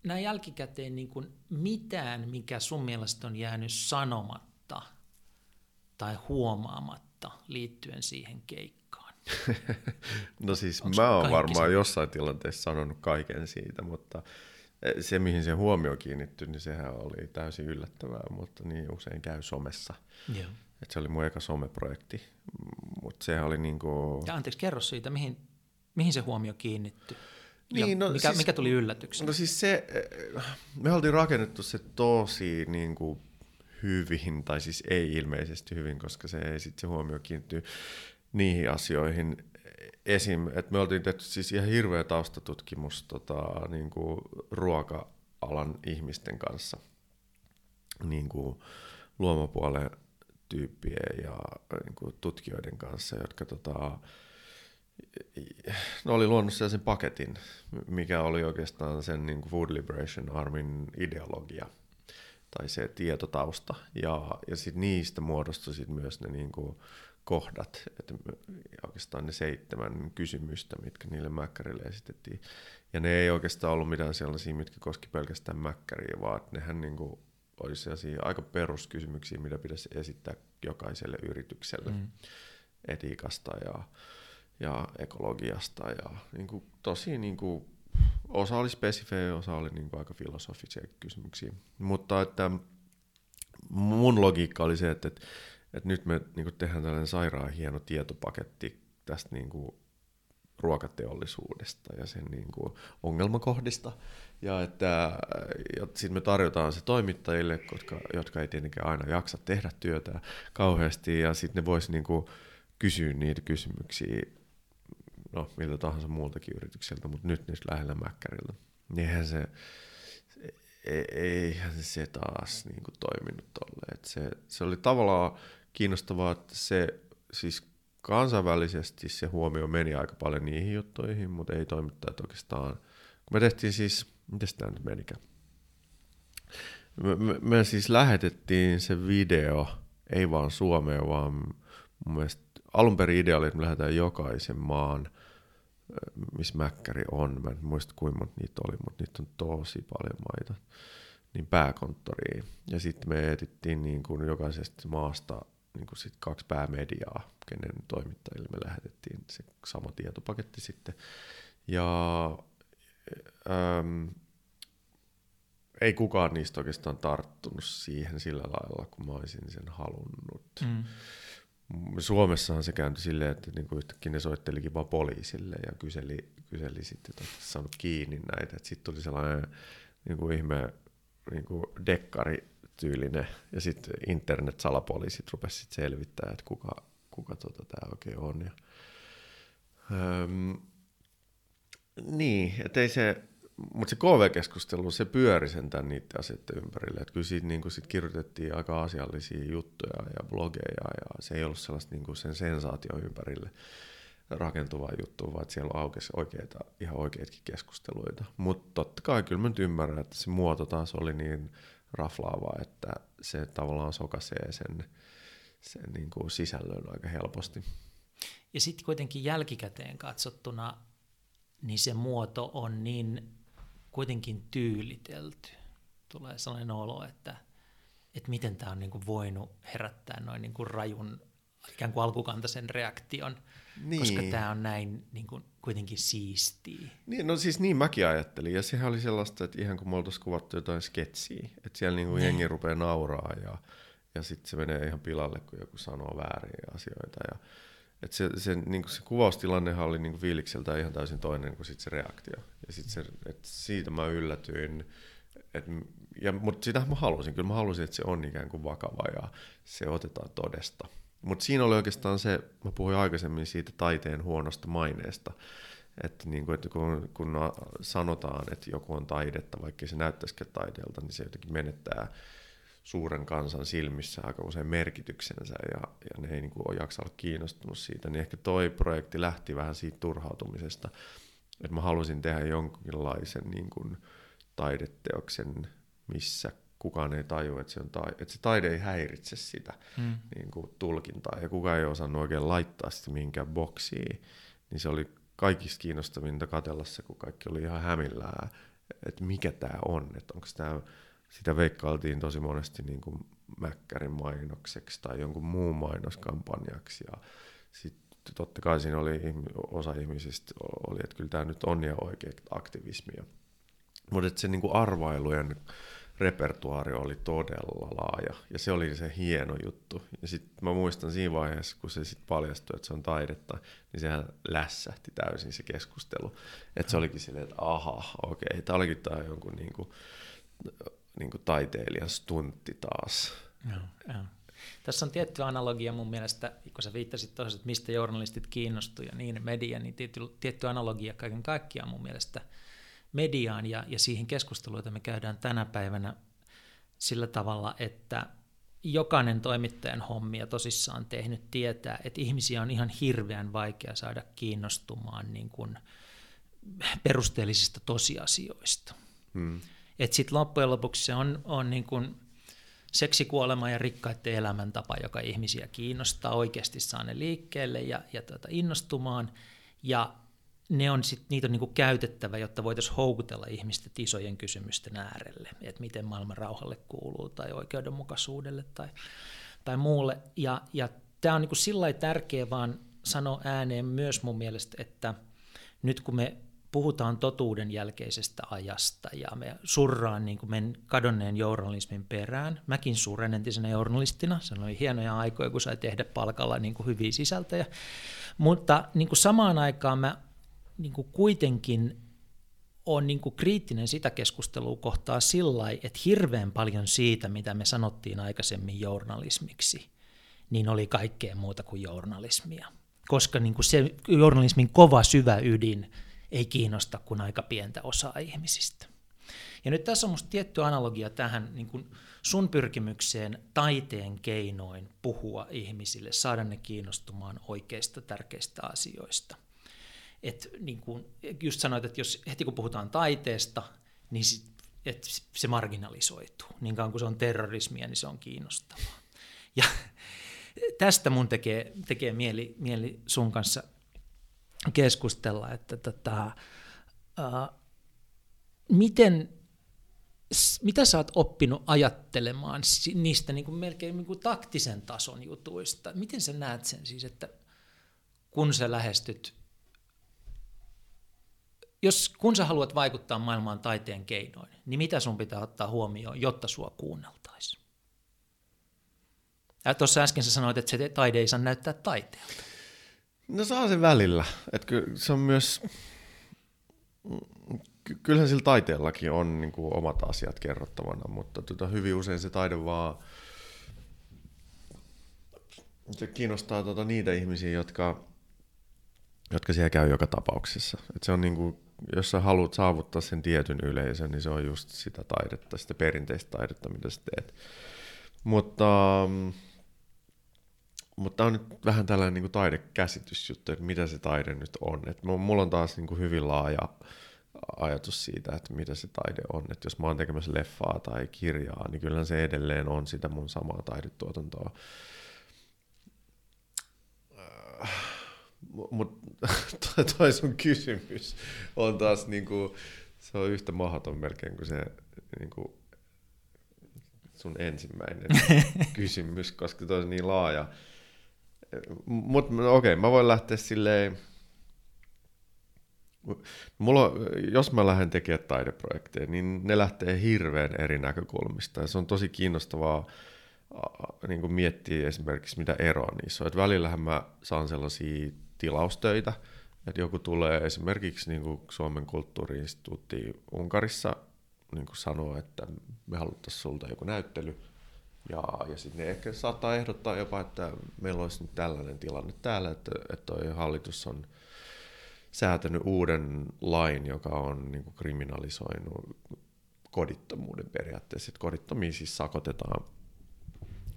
näin jälkikäteen niin kuin mitään, mikä sun mielestä on jäänyt sanomatta tai huomaamatta liittyen siihen keikkaan? (laughs) no siis Onks mä oon varmaan sen? jossain tilanteessa sanonut kaiken siitä, mutta eh, se, mihin se huomio kiinnittyi, niin sehän oli täysin yllättävää, mutta niin usein käy somessa. Joo. Et se oli mun eka someprojekti, mutta sehän oli niinku... Ja anteeksi, kerro siitä, mihin, mihin se huomio kiinnittyi? Niin, no, mikä, siis, mikä tuli yllätyksenä? No siis se, eh, me oltiin rakennettu se tosi niin kuin hyvin, tai siis ei ilmeisesti hyvin, koska se ei sitten se huomio kiinnittyy niihin asioihin. Esim, että me oltiin tehty siis ihan hirveä taustatutkimus tota, niin kuin ruoka-alan ihmisten kanssa, niin kuin luomapuolen tyyppien ja niin kuin tutkijoiden kanssa, jotka tota, no oli luonut sen paketin, mikä oli oikeastaan sen niin kuin Food Liberation Armin ideologia tai se tietotausta. Ja, ja sit niistä muodostui sit myös ne niin kuin kohdat, että oikeastaan ne seitsemän kysymystä, mitkä niille mäkkärille esitettiin. Ja ne ei oikeastaan ollut mitään sellaisia, mitkä koski pelkästään mäkkäriä, vaan nehän niin kuin olisi sellaisia aika peruskysymyksiä, mitä pitäisi esittää jokaiselle yritykselle mm. etiikasta ja ja ekologiasta. Ja niin kuin, tosi niin kuin, osa oli spesifejä, osa oli niin kuin, aika filosofisia kysymyksiä. Mutta että mun logiikka oli se, että, että, että nyt me niin kuin, tehdään tällainen sairaan hieno tietopaketti tästä niin kuin, ruokateollisuudesta ja sen niin kuin, ongelmakohdista. Ja että sitten me tarjotaan se toimittajille, jotka, jotka ei tietenkään aina jaksa tehdä työtä kauheasti, ja sitten ne voisi niin kuin, kysyä niitä kysymyksiä no miltä tahansa muultakin yritykseltä, mutta nyt niistä lähellä Mäkkärillä. Eihän se, eihän se taas niin kuin toiminut tolleen. Se, se oli tavallaan kiinnostavaa, että se siis kansainvälisesti se huomio meni aika paljon niihin juttuihin, mutta ei toimittajat oikeastaan. Kun me tehtiin siis, miten tämä nyt menikään? Me, me, me siis lähetettiin se video, ei vaan Suomeen, vaan mun mielestä alun perin idea oli, että me lähdetään jokaisen maan missä mäkkäri on. Mä en muista kuinka monta niitä oli, mutta niitä on tosi paljon maita. Niin pääkonttoriin. Ja sitten me etittiin niin kuin jokaisesta maasta niin kuin sit kaksi päämediaa, kenen toimittajille me lähetettiin se sama tietopaketti sitten. Ja äm, ei kukaan niistä oikeastaan tarttunut siihen sillä lailla, kun mä olisin sen halunnut. Mm. Suomessahan se kääntyi silleen, että niinku yhtäkkiä ne soittelikin vaan poliisille ja kyseli, kyseli sitten, että saanut kiinni näitä. Sitten tuli sellainen niinku ihme niinku dekkari-tyylinen ja sitten internet-salapoliisit rupesivat selvittämään, että kuka, kuka tota tämä oikein on. Ja, öm, niin, ettei se, mutta se KV-keskustelu, se pyöri sentään niiden asioiden ympärille. Että kyllä siitä niin sit kirjoitettiin aika asiallisia juttuja ja blogeja ja se ei ollut sellaista niin sen sensaation ympärille rakentuvaa juttua, vaan siellä aukesi oikeita, ihan oikeitakin keskusteluita. Mutta totta kai kyllä mä nyt ymmärrän, että se muoto taas oli niin raflaava, että se tavallaan sokaisee sen, sen niin kuin sisällön aika helposti. Ja sitten kuitenkin jälkikäteen katsottuna, niin se muoto on niin kuitenkin tyylitelty. Tulee sellainen olo, että, että miten tämä on niin kuin voinut herättää noin niin kuin rajun ikään kuin alkukantaisen reaktion, niin. koska tämä on näin niin kuin, kuitenkin siistii. Niin, no siis niin mäkin ajattelin. Ja sehän oli sellaista, että ihan kun me oltaisiin kuvattu jotain sketsiä, että siellä niinku jengi rupeaa nauraa ja, ja sitten se menee ihan pilalle, kun joku sanoo väärin asioita. Ja, et se, se, niinku se kuvaustilannehan oli niinku fiilikseltä ihan täysin toinen kuin sit se reaktio. Ja sit se, et siitä mä yllätyin. Et, ja, mutta sitä mä halusin. Kyllä mä halusin, että se on ikään kuin vakava ja se otetaan todesta. Mutta siinä oli oikeastaan se, mä puhuin aikaisemmin siitä taiteen huonosta maineesta, että, niin kuin, kun, kun sanotaan, että joku on taidetta, vaikka se näyttäisikään taideelta, niin se jotenkin menettää suuren kansan silmissä aika usein merkityksensä ja, ja ne ei niin kuin, jaksa olla kiinnostunut siitä, niin ehkä toi projekti lähti vähän siitä turhautumisesta, että mä halusin tehdä jonkinlaisen niin kuin, taideteoksen, missä kukaan ei tajua, että se, on ta- että se taide ei häiritse sitä mm. niin kuin tulkintaa, ja kukaan ei osannut oikein laittaa sitä mihinkään boksiin, niin se oli kaikista kiinnostavinta katella se, kun kaikki oli ihan hämillään, että mikä tämä on, että onko tämä, sitä veikkailtiin tosi monesti niin kuin Mäkkärin mainokseksi tai jonkun muun mainoskampanjaksi, ja sitten totta kai siinä oli osa ihmisistä oli, että kyllä tämä nyt on ja oikea aktivismia. Mutta se niin kuin arvailujen repertuaari oli todella laaja ja se oli se hieno juttu. Ja sitten mä muistan siinä vaiheessa, kun se sitten paljastui, että se on taidetta, niin sehän lässähti täysin se keskustelu. Että se olikin silleen, että aha, okei, tämä olikin tämä jonkun niinku, niinku taiteilijan stuntti taas. Joo, joo. Tässä on tietty analogia mun mielestä, kun sä viittasit tuossa, että mistä journalistit kiinnostuu ja niin media, niin tietty, tietty analogia kaiken kaikkiaan mun mielestä – mediaan ja, ja siihen keskusteluun, jota me käydään tänä päivänä sillä tavalla, että jokainen toimittajan hommia tosissaan tehnyt tietää, että ihmisiä on ihan hirveän vaikea saada kiinnostumaan niin kuin perusteellisista tosiasioista. Hmm. Että sitten loppujen lopuksi se on, on niin kuin seksikuolema ja rikkaiden elämäntapa, joka ihmisiä kiinnostaa, oikeasti saa ne liikkeelle ja, ja tuota, innostumaan. Ja ne on sit, niitä on niinku käytettävä, jotta voitaisiin houkutella ihmiset isojen kysymysten äärelle, että miten maailman rauhalle kuuluu tai oikeudenmukaisuudelle tai, tai muulle. Ja, ja tämä on niinku sillä tärkeä vaan sanoa ääneen myös mun mielestä, että nyt kun me puhutaan totuuden jälkeisestä ajasta ja me surraan niin kuin men kadonneen journalismin perään. Mäkin surren entisenä journalistina. Se oli hienoja aikoja, kun sai tehdä palkalla niin kuin hyviä sisältöjä. Mutta niin kuin samaan aikaan mä niin kuin kuitenkin on niin kuin kriittinen sitä keskustelua kohtaa sillä että hirveän paljon siitä, mitä me sanottiin aikaisemmin journalismiksi, niin oli kaikkea muuta kuin journalismia. Koska niin kuin se journalismin kova syvä ydin ei kiinnosta kuin aika pientä osaa ihmisistä. Ja nyt tässä on minusta tietty analogia tähän niin kuin sun pyrkimykseen taiteen keinoin puhua ihmisille, saada ne kiinnostumaan oikeista tärkeistä asioista – että niin kuin just sanoit, että jos heti kun puhutaan taiteesta, niin sit, että se marginalisoituu. Niin kauan kuin se on terrorismia, niin se on kiinnostavaa. Ja tästä mun tekee, tekee mieli, mieli sun kanssa keskustella, että tota, uh, miten, mitä sä oot oppinut ajattelemaan niistä niin kuin melkein niin kuin taktisen tason jutuista? Miten sä näet sen siis, että kun sä lähestyt jos, kun sä haluat vaikuttaa maailmaan taiteen keinoin, niin mitä sun pitää ottaa huomioon, jotta sua kuunneltaisiin? Tuossa äsken sä sanoit, että se taide ei saa näyttää taiteelta. No saa se välillä. Et ky- se on myös, kyllähän sillä taiteellakin on niin kuin omat asiat kerrottavana, mutta tota, hyvin usein se taide vaan se kiinnostaa tota niitä ihmisiä, jotka, jotka siellä käy joka tapauksessa. Et se on niin kuin jos sä haluat saavuttaa sen tietyn yleisön, niin se on just sitä taidetta, sitä perinteistä taidetta, mitä sä teet. Mutta, mutta on nyt vähän tällainen niin kuin taidekäsitysjuttu, että mitä se taide nyt on. Et mulla on taas niin kuin hyvin laaja ajatus siitä, että mitä se taide on. Että jos mä oon tekemässä leffaa tai kirjaa, niin kyllä se edelleen on sitä mun samaa taidetuotantoa. Mutta (laughs) toi sun kysymys on taas niinku, se on yhtä mahdoton melkein kuin se niinku, sun ensimmäinen (laughs) kysymys, koska toi on niin laaja. Mutta no okei, mä voin lähteä silleen, Mulla, jos mä lähden tekemään taideprojekteja, niin ne lähtee hirveän eri näkökulmista. Ja se on tosi kiinnostavaa niin kuin miettiä esimerkiksi, mitä eroa niissä on. Et välillähän mä saan sellaisia tilaustöitä, että joku tulee esimerkiksi niin kuin Suomen kulttuuriinstituuttiin Unkarissa niin kuin sanoo, että me haluttaisiin sulta joku näyttely, ja, ja sitten ne ehkä saattaa ehdottaa jopa, että meillä olisi nyt tällainen tilanne täällä, että, että hallitus on säätänyt uuden lain, joka on niin kuin kriminalisoinut kodittomuuden periaatteessa. Kodittomia siis sakotetaan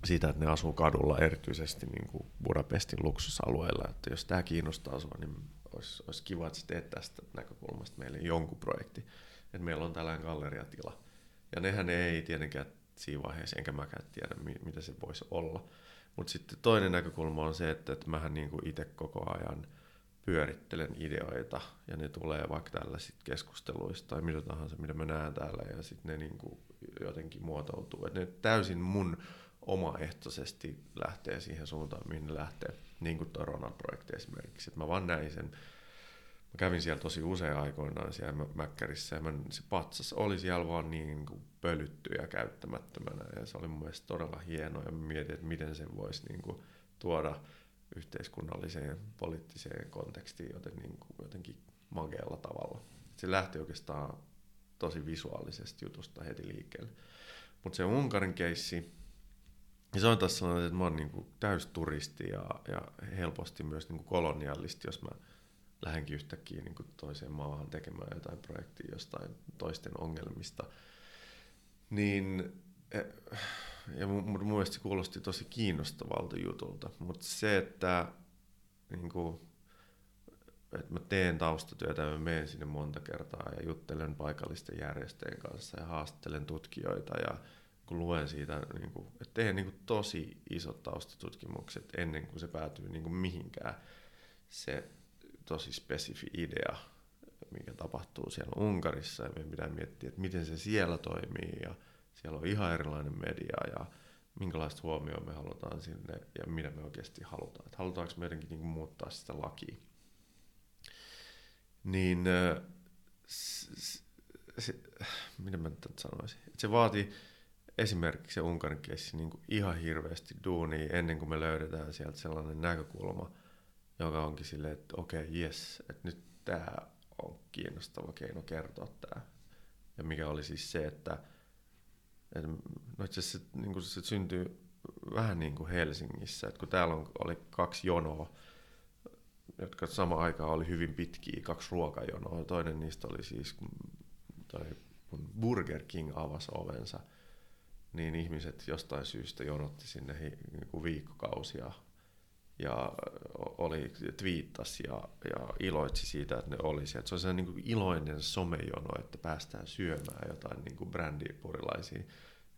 siitä, että ne asuu kadulla erityisesti niin kuin Budapestin luksusalueella. Että jos tämä kiinnostaa sinua, niin olisi, olisi kiva, että teet tästä näkökulmasta meille jonkun projekti. Että meillä on tällainen galleriatila. Ja nehän ei tietenkään siinä vaiheessa, enkä mäkään tiedä, mitä se voisi olla. Mutta sitten toinen näkökulma on se, että, että mähän niin kuin itse koko ajan pyörittelen ideoita, ja ne tulee vaikka tällaisista keskusteluista tai mitä tahansa, mitä mä näen täällä, ja sitten ne niin kuin jotenkin muotoutuu. Että ne täysin mun omaehtoisesti lähtee siihen suuntaan, mihin ne lähtee. Niin kuin tuo Ronald-projekti esimerkiksi. Että mä vaan näin sen. Mä kävin siellä tosi usein aikoinaan siellä Mäkkärissä ja mä, se patsas oli siellä vaan niin kuin pölytty ja käyttämättömänä ja se oli mun mielestä todella hienoa ja mä mietin, että miten sen voisi niin kuin tuoda yhteiskunnalliseen, poliittiseen kontekstiin joten niin kuin jotenkin magealla tavalla. Se lähti oikeastaan tosi visuaalisesta jutusta heti liikkeelle. Mutta se Unkarin keissi, ja se on taas sellainen, että mä oon niinku turisti ja, ja helposti myös niinku kolonialisti, jos mä lähdenkin yhtäkkiä niinku toiseen maahan tekemään jotain projektia jostain toisten ongelmista. Niin, e, ja mun, mielestä se kuulosti tosi kiinnostavalta jutulta, mutta se, että niinku, että mä teen taustatyötä mä menen sinne monta kertaa ja juttelen paikallisten järjestöjen kanssa ja haastattelen tutkijoita ja kun luen siitä, niin kuin, että teen niin kuin tosi isot taustatutkimukset ennen kuin se päätyy niin kuin mihinkään se tosi spesifi idea, mikä tapahtuu siellä Unkarissa ja meidän pitää miettiä, että miten se siellä toimii ja siellä on ihan erilainen media ja minkälaista huomioon me halutaan sinne ja mitä me oikeasti halutaan. Että halutaanko me jotenkin niin muuttaa sitä lakia. Niin mitä mä nyt sanoisin, että se vaatii esimerkiksi se Unkarin keissi niin ihan hirveästi duunia ennen kuin me löydetään sieltä sellainen näkökulma, joka onkin silleen, että okei, okay, yes, että nyt tämä on kiinnostava keino kertoa tämä. Ja mikä oli siis se, että, että no itse asiassa se, niin kuin se syntyy vähän niin kuin Helsingissä, että kun täällä on, oli kaksi jonoa, jotka sama aikaan oli hyvin pitkiä, kaksi ruokajonoa. Toinen niistä oli siis, toi, kun Burger King avasi ovensa – niin ihmiset jostain syystä jonotti sinne niin kuin viikkokausia ja oli, twiittasi ja, ja iloitsi siitä, että ne olisi. Että se on sellainen niin kuin iloinen somejono, että päästään syömään jotain niin kuin brändipurilaisia.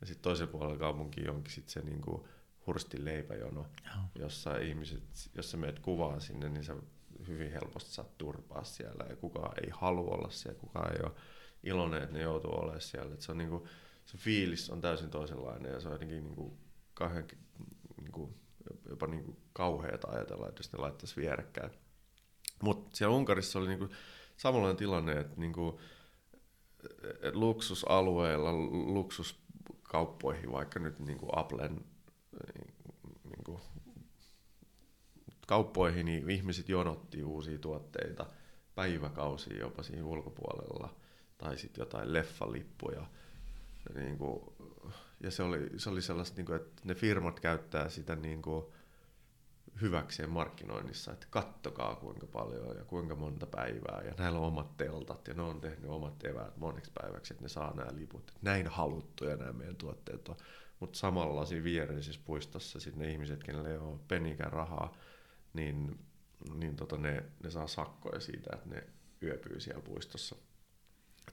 Ja sitten toisella puolella kaupunki onkin sitten se niin kuin hurstin leipäjono, jossa ihmiset, jos sä meet kuvaan sinne, niin sä hyvin helposti saat turpaa siellä ja kukaan ei halua olla siellä, kukaan ei ole iloinen, että ne joutuu olemaan siellä. Että se on niin kuin, se fiilis on täysin toisenlainen ja se on jotenkin niin kuin kauhean, niin kuin, jopa niin kuin kauheata ajatella, että jos ne laittaisi vierekkäin. Mutta siellä Unkarissa oli niin kuin samanlainen tilanne, että niin kuin, et luksusalueilla, luksuskauppoihin, vaikka nyt niin kuin Applen niin kuin, kauppoihin, niin ihmiset jonotti uusia tuotteita päiväkausia jopa siinä ulkopuolella, tai sitten jotain leffalippuja – niin kuin, ja se oli, se oli sellaista, niin kuin, että ne firmat käyttää sitä niin kuin, hyväkseen markkinoinnissa, että kattokaa kuinka paljon ja kuinka monta päivää ja näillä on omat teltat ja ne on tehnyt omat eväät moneksi päiväksi, että ne saa nämä liput. Näin haluttuja nämä meidän tuotteet on. Mutta samalla siinä viereisessä puistossa sitten ne ihmiset, kenelle ei ole penikään rahaa, niin, niin tota ne, ne saa sakkoja siitä, että ne yöpyy siellä puistossa.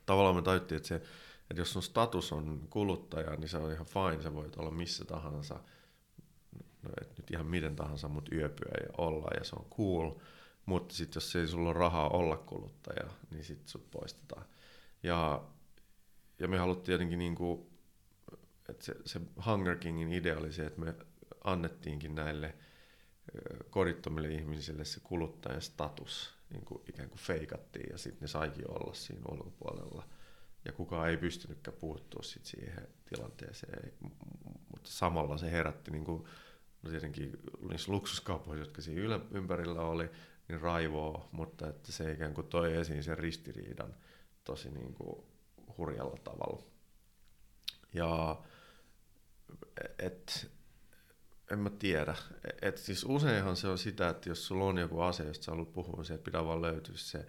Tavallaan me tajuttiin, että se että jos sun status on kuluttaja, niin se on ihan fine, sä voit olla missä tahansa, no et nyt ihan miten tahansa, mutta yöpyä ja olla ja se on cool. Mutta sitten jos ei sulla ole rahaa olla kuluttaja, niin sitten sut poistetaan. Ja, ja me haluttiin jotenkin niin kuin, että se, se Hunger Kingin idea oli se, että me annettiinkin näille kodittomille ihmisille se kuluttajan status. niin kuin ikään kuin feikattiin ja sitten ne saikin olla siinä ulkopuolella. Ja kukaan ei pystynytkään puuttua sit siihen tilanteeseen, mutta samalla se herätti niin kuin, no tietenkin niissä luksuskaupoissa, jotka siinä ympärillä oli, niin raivoa, mutta että se ikään kuin toi esiin sen ristiriidan tosi niin kuin hurjalla tavalla. Ja et, en mä tiedä. Et siis useinhan se on sitä, että jos sulla on joku asia, josta sä haluat puhua, niin pitää vaan löytyä se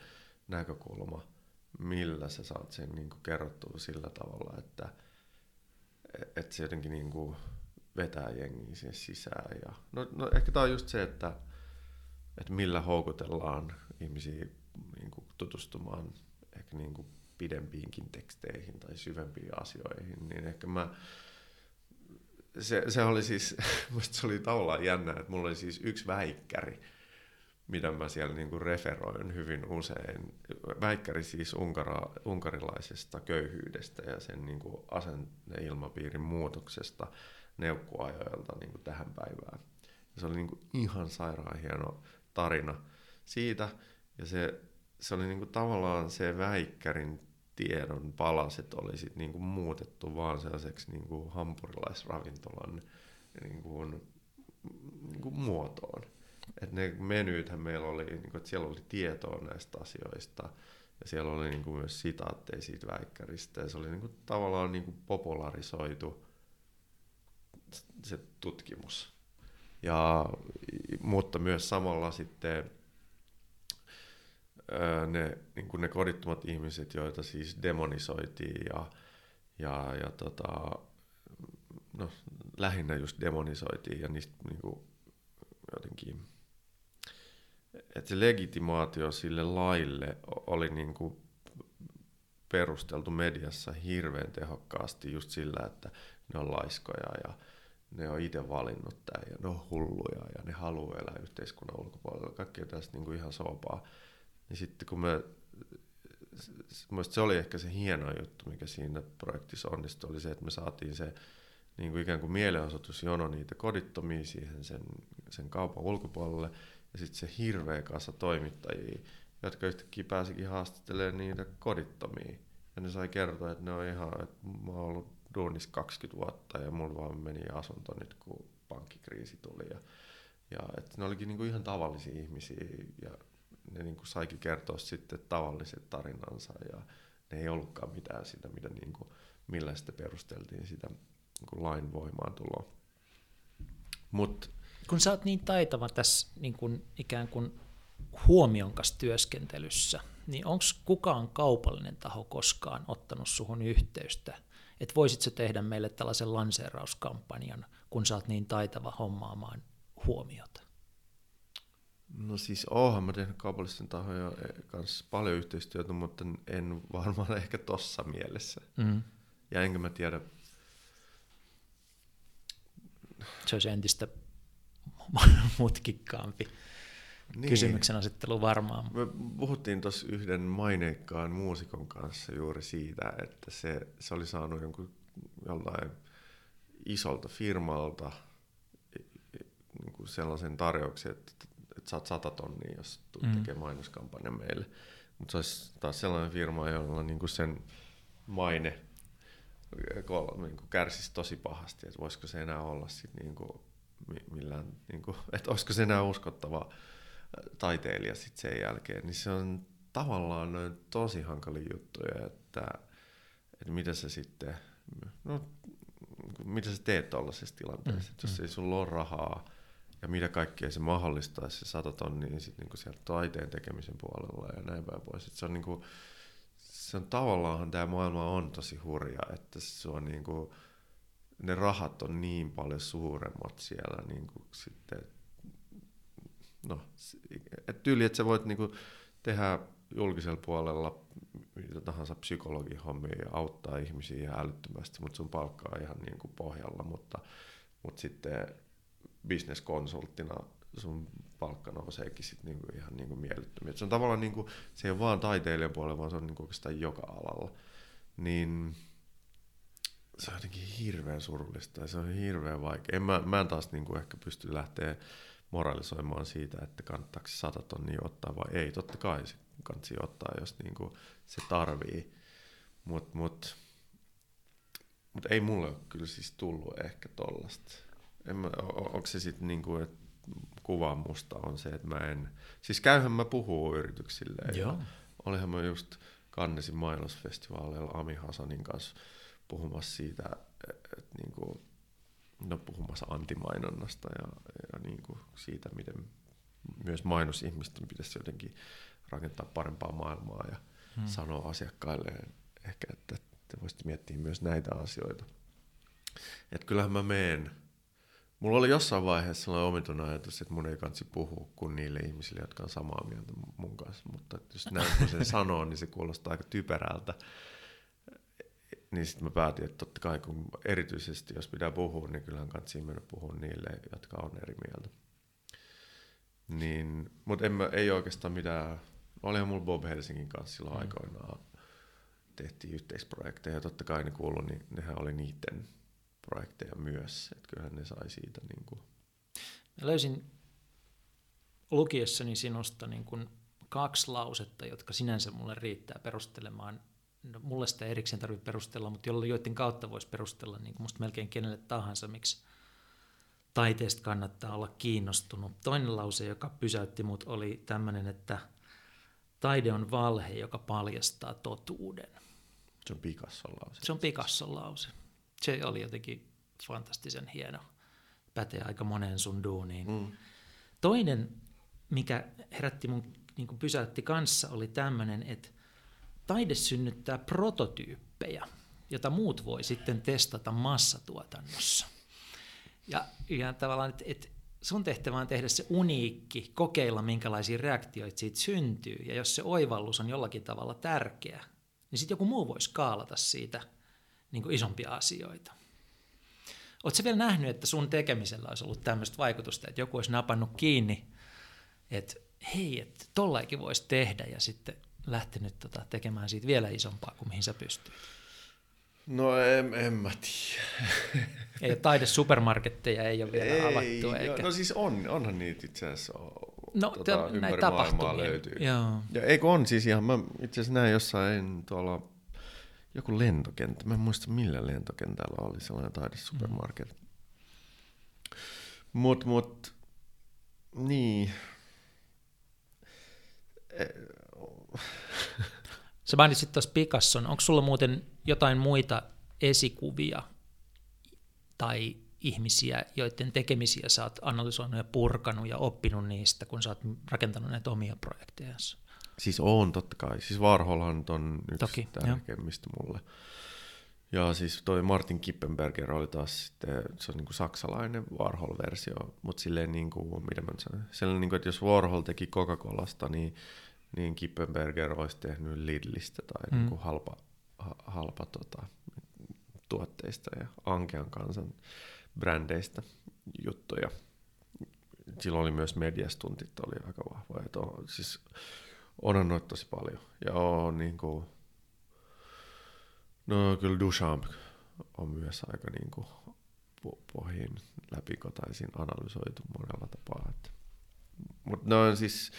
näkökulma, millä sä saat sen niin kuin kerrottua sillä tavalla, että, että se jotenkin niin kuin vetää jengiä siihen sisään. Ja, no, no ehkä tämä on just se, että, että millä houkutellaan ihmisiä niin kuin tutustumaan ehkä niin kuin pidempiinkin teksteihin tai syvempiin asioihin, niin ehkä mä se, se oli siis, (laughs) musta se oli tavallaan jännä, että mulla oli siis yksi väikkäri, mitä mä siellä niinku referoin hyvin usein. Väikkäri siis unkara, unkarilaisesta köyhyydestä ja sen niinku asenneilmapiirin muutoksesta neukkuajoilta niinku tähän päivään. Ja se oli niinku ihan sairaan hieno tarina siitä, ja se, se oli niinku tavallaan se väikkärin tiedon palaset oli sit niinku muutettu vaan sellaiseksi niinku hampurilaisravintolan niinku, niinku muotoon. Et ne menyythän meillä oli, niinku, että siellä oli tietoa näistä asioista ja siellä oli niinku myös sitaatteja siitä väikkäristä ja se oli niinku, tavallaan niinku popularisoitu se tutkimus. Ja, mutta myös samalla sitten ne, niin kuin ne kodittomat ihmiset, joita siis demonisoitiin ja, ja, ja tota, no, lähinnä just demonisoitiin ja niistä niin kuin, jotenkin, että se legitimaatio sille laille oli niin kuin perusteltu mediassa hirveän tehokkaasti just sillä, että ne on laiskoja ja ne on itse valinnut tämän ja ne on hulluja ja ne haluaa elää yhteiskunnan ulkopuolella. Kaikkea tästä niin kuin ihan soopaa. Niin sitten kun me, se oli ehkä se hieno juttu, mikä siinä projektissa onnistui, oli se, että me saatiin se niin kuin ikään kuin mielenosoitusjono niitä kodittomia siihen sen, sen kaupan ulkopuolelle, ja sitten se hirveä kasa toimittajia, jotka yhtäkkiä pääsikin haastattelemaan niitä kodittomia. Ja ne sai kertoa, että ne on ihan, että mä oon ollut duunissa 20 vuotta ja mulla vaan meni asunto nyt, kun pankkikriisi tuli. Ja, ja että ne olikin niinku ihan tavallisia ihmisiä ja ne niin kuin saikin kertoa sitten tavalliset tarinansa ja ne ei ollutkaan mitään sitä, mitä niin kuin, millä sitten perusteltiin sitä niin kuin lain voimaantuloa. Mut, kun sä oot niin taitava tässä niin kuin ikään kuin huomion kanssa työskentelyssä, niin onko kukaan kaupallinen taho koskaan ottanut suhun yhteystä, että voisitko tehdä meille tällaisen lanseerauskampanjan, kun sä oot niin taitava hommaamaan huomiota? No siis oonhan mä tehnyt kaupallisten tahojen kanssa paljon yhteistyötä, mutta en varmaan (laughs) ehkä tossa mielessä. Mm. Ja enkä mä tiedä... Se olisi entistä (laughs) mutkikkaampi niin. kysymyksen asettelu varmaan. Me puhuttiin tuossa yhden maineikkaan muusikon kanssa juuri siitä, että se, se oli saanut jonkun jollain isolta firmalta niin kuin sellaisen tarjouksen, että että saat sata tonnia, jos tulet mm. tekemään mainoskampanja meille. Mutta se olisi taas sellainen firma, jolla niinku sen maine niinku kärsisi tosi pahasti, että voisiko se enää olla sit niinku millään, niinku, että olisiko se enää uskottava taiteilija sit sen jälkeen, niin se on tavallaan noin tosi hankali juttuja, että, että mitä se sitten, no, mitä sä teet tuollaisessa tilanteessa, mm, että jos mm. ei sulla ole rahaa, ja mitä kaikkea se mahdollistaa se sata tonnia niin sit niinku sieltä taiteen tekemisen puolella ja näin päin pois. Et se on niinku, se on tavallaan tämä maailma on tosi hurja, että se on niinku, ne rahat on niin paljon suuremmat siellä niinku sitten, no, et tyyli, että sä voit niinku tehdä julkisella puolella mitä tahansa psykologihommia ja auttaa ihmisiä ihan älyttömästi, mutta sun palkka on ihan niin kuin pohjalla, mutta, mutta sitten bisneskonsulttina sun palkka nouseekin sit niinku ihan niinku miellyttömiä. se on tavallaan niinku, se ei ole vaan taiteilijan puolella, vaan se on niinku oikeastaan joka alalla. Niin se on jotenkin hirveän surullista ja se on hirveän vaikea. En mä, mä en taas niinku ehkä pysty lähteä moralisoimaan siitä, että kannattaako se sata tonnia ottaa vai ei. Totta kai se kannattaa ottaa, jos niinku se tarvii. Mutta mut, mut ei mulle ole kyllä siis tullut ehkä tollasta. onko se sitten niinku, että kuva musta on se, että mä en... Siis käyhän mä puhuu yrityksille. Joo. Olihan mä just Kannesin mainosfestivaaleilla Ami Hasanin kanssa puhumassa siitä, että niinku, no puhumassa antimainonnasta ja, ja niinku siitä, miten myös mainosihmisten pitäisi jotenkin rakentaa parempaa maailmaa ja hmm. sanoa asiakkaille ehkä, että te voisitte miettiä myös näitä asioita. Että kyllähän mä meen Mulla oli jossain vaiheessa sellainen omituinen ajatus, että mun ei kansi puhua kuin niille ihmisille, jotka on samaa mieltä mun kanssa. Mutta jos näin kun sen sanoo, niin se kuulostaa aika typerältä. Niin sitten mä päätin, että totta kai kun erityisesti jos pitää puhua, niin kyllähän kansi mennä puhua niille, jotka on eri mieltä. Niin, mutta en mä, ei oikeastaan mitään, olihan mulla Bob Helsingin kanssa silloin mm. aikoinaan tehtiin yhteisprojekteja ja totta kai ne kuului, niin nehän oli niiden projekteja myös, että kyllähän ne sai siitä. Niin kuin. Mä löysin lukiessani sinusta niin kuin kaksi lausetta, jotka sinänsä mulle riittää perustelemaan. No, mulle sitä erikseen tarvitse perustella, mutta joiden kautta voisi perustella niin kuin musta melkein kenelle tahansa, miksi taiteesta kannattaa olla kiinnostunut. Toinen lause, joka pysäytti mut, oli tämmöinen, että taide on valhe, joka paljastaa totuuden. Se on Picasson lause. Se on Picasson lause se oli jotenkin fantastisen hieno. Pätee aika moneen sun duuniin. Mm. Toinen, mikä herätti mun niin pysäytti kanssa, oli tämmöinen, että taide synnyttää prototyyppejä, jota muut voi sitten testata massatuotannossa. Ja, ja tavallaan, että et sun tehtävä on tehdä se uniikki, kokeilla minkälaisia reaktioita siitä syntyy, ja jos se oivallus on jollakin tavalla tärkeä, niin sitten joku muu voi skaalata siitä – niin kuin isompia asioita. Oletko vielä nähnyt, että sun tekemisellä olisi ollut tämmöistä vaikutusta, että joku olisi napannut kiinni, että hei, että tollaikin voisi tehdä ja sitten lähtenyt tota, tekemään siitä vielä isompaa kuin mihin sä pystyt? No en, en mä tiedä. Ei taide supermarketteja, ei ole vielä ei, avattu. Eikä... No siis on, onhan niitä itse asiassa no, tota, ympäri maailmaa löytyy. Joo. Ja eikö on siis ihan, mä itse asiassa näin jossain tuolla joku lentokenttä. Mä en muista millä lentokentällä oli sellainen taidesupermarket. Mm. Mut, mut, niin. (laughs) Sä mainitsit tuossa Picasson. Onko sulla muuten jotain muita esikuvia tai ihmisiä, joiden tekemisiä sä oot analysoinut ja purkanut ja oppinut niistä, kun sä oot rakentanut näitä omia projekteja? Siis on totta kai. Siis Warholhan on yksi Toki, tärkeimmistä jo. mulle. Ja siis toi Martin Kippenberger oli taas sitten, se on niinku saksalainen Warhol-versio, mutta silleen niinku, mitä mä sanon, sellainen niinku, että jos Warhol teki Coca-Colasta, niin, niin Kippenberger olisi tehnyt Lidlistä tai mm. niinku halpa, ha, halpa tota, tuotteista ja Ankean kansan brändeistä juttuja. Silloin oli myös mediastuntit, oli aika vahvoja. On, siis onhan noita tosi paljon. Ja on niin kuin, no kyllä Duchamp on myös aika niin kuin pohjin läpikotaisin analysoitu monella tapaa. Mutta ne on siis,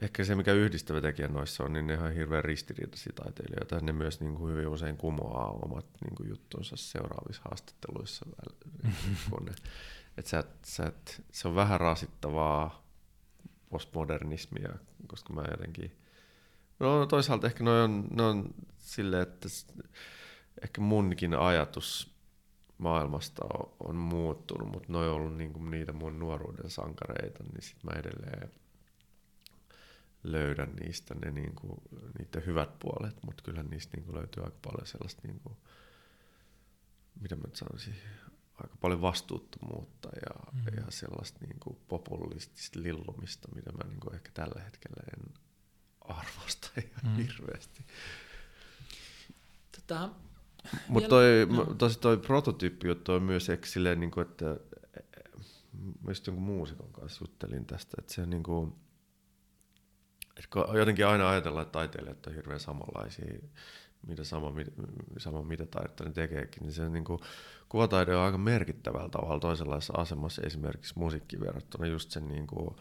ehkä se mikä yhdistävä tekijä noissa on, niin ne on hirveän ristiriitaisia taiteilijoita. Ne myös niin kuin hyvin usein kumoaa omat niin kuin juttunsa seuraavissa haastatteluissa. kun ne, et sä, sä, se on vähän rasittavaa postmodernismia, koska mä jotenkin... No toisaalta ehkä noin on, ne on silleen, että ehkä munkin ajatus maailmasta on, on muuttunut, mutta ne on ollut niinku niitä mun nuoruuden sankareita, niin sit mä edelleen löydän niistä ne niinku, niiden hyvät puolet, mutta kyllä niistä niinku löytyy aika paljon sellaista, niinku, mitä mä sanoisin, aika paljon vastuuttomuutta ja, mm. ja sellaista niin kuin populistista lillumista, mitä mä niin kuin ehkä tällä hetkellä en arvosta ihan mm. hirveästi. Tota, Mutta toi, no. tosi toi prototyyppi juttu on myös silleen, niin kuin, että mä just jonkun muusikon kanssa juttelin tästä, että se on niin kuin, jotenkin aina ajatellaan, että taiteilijat on hirveän samanlaisia, mitä sama, sama mitä taidetta ne tekeekin, niin se niin kuin, kuvataide on aika merkittävällä tavalla toisenlaisessa asemassa esimerkiksi musiikki verrattuna just sen, niin kuin,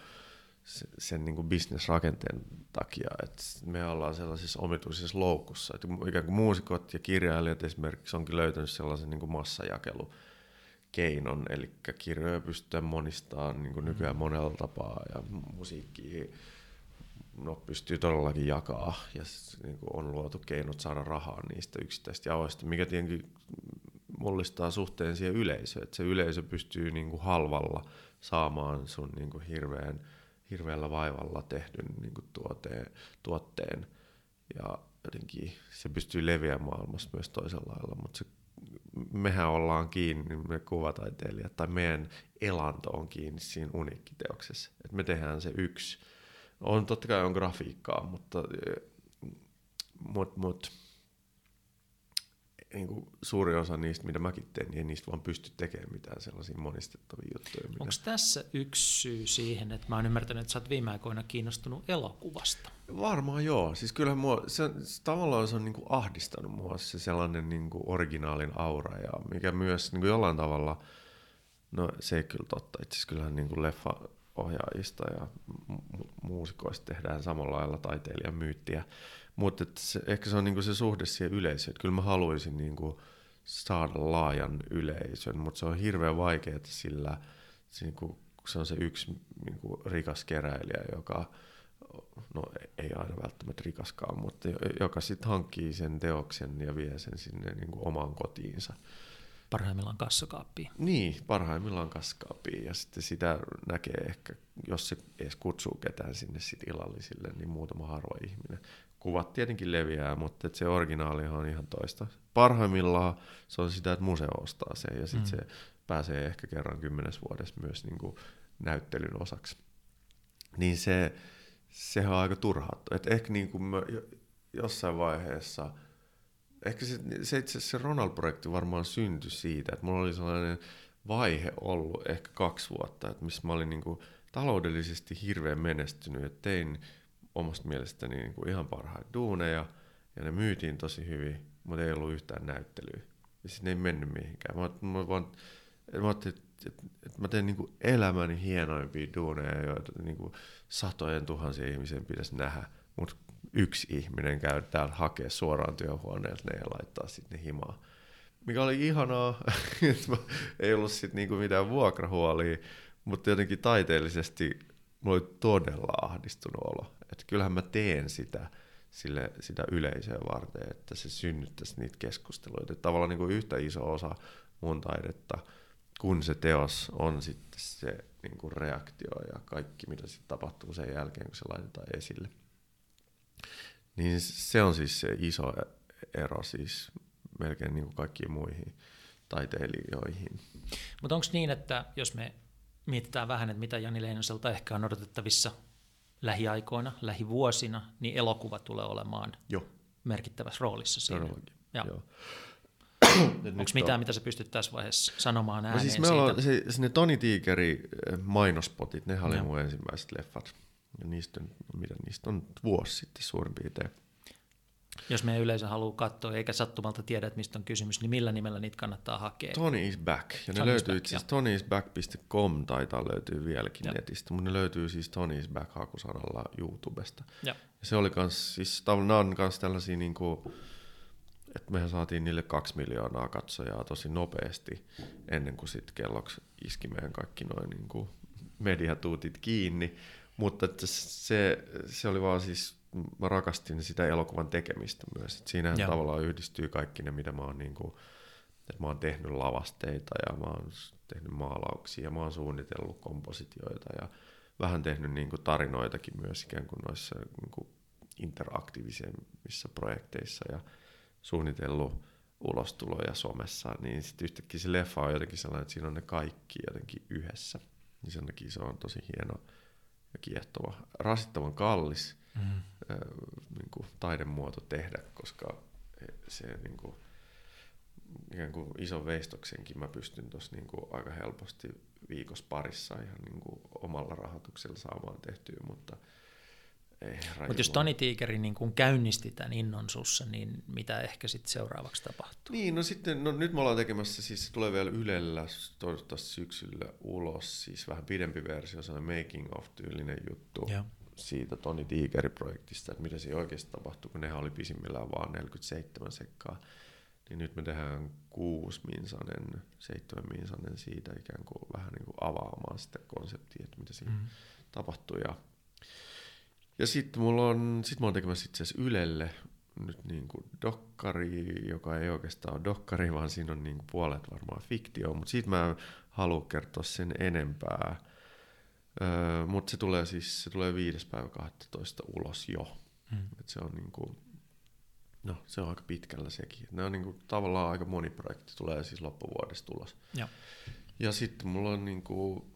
sen niin kuin bisnesrakenteen takia, että me ollaan sellaisissa omituisissa loukussa, että ikään kuin muusikot ja kirjailijat esimerkiksi onkin löytänyt sellaisen niin kuin massajakelu keinon, eli kirjoja pystytään monistamaan niin kuin nykyään monella tapaa ja musiikkia no, pystyy todellakin jakaa ja niin kuin on luotu keinot saada rahaa niistä yksittäisistä jaoista, mikä tietenkin mullistaa suhteen siihen yleisöön, että se yleisö pystyy niin kuin halvalla saamaan sun niin kuin hirveän, hirveällä vaivalla tehdyn niin kuin tuoteen, tuotteen. Ja jotenkin se pystyy leviämään maailmassa myös toisella lailla, mutta se, mehän ollaan kiinni, me kuvataiteilijat, tai meidän elanto on kiinni siinä uniikkiteoksessa, että me tehdään se yksi on totta kai on grafiikkaa, mutta mut, mut, niin kuin suuri osa niistä, mitä mäkin teen, niin ei niistä vaan pysty tekemään mitään sellaisia monistettavia juttuja. Onko tässä yksi syy siihen, että mä oon ymmärtänyt, että sä oot viime aikoina kiinnostunut elokuvasta? Varmaan joo. Siis kyllä mua, se, se, tavallaan se on niin kuin ahdistanut mua se sellainen niin kuin originaalin aura, ja mikä myös niin kuin jollain tavalla, no se ei kyllä totta, itse asiassa kyllähän niin kuin leffa ohjaajista ja muusikoista tehdään samalla lailla taiteilijan myyttiä. Mutta ehkä se on niinku se suhde siihen yleisöön. Että kyllä mä haluaisin niinku saada laajan yleisön, mutta se on hirveän vaikeaa sillä se, niinku, se on se yksi niinku, rikas keräilijä, joka no ei aina välttämättä rikaskaan, mutta joka sitten hankkii sen teoksen ja vie sen sinne niinku, omaan kotiinsa. Parhaimmillaan kassakaappiin. Niin, parhaimmillaan kassakaappiin. Ja sitten sitä näkee ehkä, jos se edes kutsuu ketään sinne sit illallisille, niin muutama harva ihminen. Kuvat tietenkin leviää, mutta se originaali on ihan toista. Parhaimmillaan se on sitä, että museo ostaa sen ja sitten mm. se pääsee ehkä kerran kymmenes vuodessa myös niin kuin näyttelyn osaksi. Niin se, sehän on aika turhaattu. Et ehkä niin kuin mä jossain vaiheessa – ehkä se, se itse se Ronald-projekti varmaan syntyi siitä, että mulla oli sellainen vaihe ollut ehkä kaksi vuotta, että missä mä olin niin kuin taloudellisesti hirveän menestynyt ja tein omasta mielestäni niin kuin ihan parhaita duuneja ja ne myytiin tosi hyvin, mutta ei ollut yhtään näyttelyä. Ja sitten ei mennyt mihinkään. Mä, mä, vaan, mä ajattelin, että, että mä teen niin kuin elämäni hienoimpia duuneja, joita niin kuin satojen tuhansien ihmisen pitäisi nähdä, mutta yksi ihminen käy täällä hakea suoraan työhuoneelta ne ja laittaa sitten ne himaa. Mikä oli ihanaa, (laughs) että ei ollut sitten niinku mitään vuokrahuolia, mutta jotenkin taiteellisesti mulla oli todella ahdistunut olo. Että kyllähän mä teen sitä, sille, sitä yleisöä varten, että se synnyttäisi niitä keskusteluita. Että tavallaan niin kuin yhtä iso osa mun taidetta, kun se teos on sitten se niin kuin reaktio ja kaikki, mitä sitten tapahtuu sen jälkeen, kun se laitetaan esille. Niin se on siis se iso ero siis melkein niin kuin kaikkiin muihin taiteilijoihin. Mutta onko niin, että jos me mietitään vähän, että mitä Jani Leinoselta ehkä on odotettavissa lähiaikoina, lähivuosina, niin elokuva tulee olemaan Joo. merkittävässä roolissa siinä. Todellakin, joo. Onko (coughs) mitään, on... mitä sä pystyt tässä vaiheessa sanomaan no ääneen no siis me ollaan, se, se, ne Toni Tiikeri eh, mainospotit, ne oli mun ensimmäiset leffat. Ja niistä, mitä niistä on vuosi sitten suurin piirtein. Jos meidän yleisö haluaa katsoa eikä sattumalta tiedä, että mistä on kysymys, niin millä nimellä niitä kannattaa hakea? Tony is back. Ja ne Tony löytyy itse asiassa tonysback.com taitaa löytyy vieläkin ja. netistä, mutta ne löytyy siis Tony is back hakusanalla YouTubesta. Ja. ja se oli kans, siis nämä on kans tällaisia niinku, että mehän saatiin niille kaksi miljoonaa katsojaa tosi nopeasti ennen kuin sitten kelloksi iski meidän kaikki noin niinku mediatuutit kiinni. Mutta että se, se oli vaan siis, mä rakastin sitä elokuvan tekemistä myös. Et siinähän Joo. tavallaan yhdistyy kaikki ne, mitä mä oon niin kuin, että mä oon tehnyt lavasteita ja mä oon tehnyt maalauksia ja mä oon suunnitellut kompositioita ja vähän tehnyt niin kuin tarinoitakin myös ikään kuin noissa niin kuin interaktiivisemmissa projekteissa ja suunnitellut ulostuloja somessa, niin sitten yhtäkkiä se leffa on jotenkin sellainen, että siinä on ne kaikki jotenkin yhdessä. Niin sen takia se on tosi hieno, kiehtova, rasittavan kallis mm. äh, niin kuin taidemuoto tehdä, koska se niin kuin, ikään kuin ison veistoksenkin mä pystyn tuossa niin aika helposti viikossa parissa ihan niin kuin omalla rahoituksella saamaan tehtyä, mutta Mutta jos Toni Tiikeri niin kun käynnisti tämän innon sussa, niin mitä ehkä sitten seuraavaksi tapahtuu? Niin, no sitten, no nyt me ollaan tekemässä, siis se tulee vielä Ylellä toivottavasti syksyllä ulos, siis vähän pidempi versio, sellainen making of tyylinen juttu. Joo. siitä Toni Tiikeri-projektista, että mitä siinä oikeasti tapahtui, kun nehän oli pisimmillään vaan 47 sekkaa. Niin nyt me tehdään kuusi minsanen, seitsemän minsanen siitä ikään kuin vähän niin kuin avaamaan sitä konseptia, että mitä siinä mm. tapahtui. Ja, ja sitten mulla on, sit mä oon tekemässä itse asiassa Ylelle nyt niin kuin dokkari, joka ei oikeastaan ole dokkari, vaan siinä on niin kuin puolet varmaan fiktio, mutta siitä mä en halua kertoa sen enempää. Öö, mutta se tulee siis se tulee 5. päivä 12 ulos jo. Mm. Et se on niin kuin, no se on aika pitkällä sekin. Ne on niin kuin, tavallaan aika moni projekti tulee siis loppuvuodesta ulos. Joo. Ja sitten mulla on niin kuin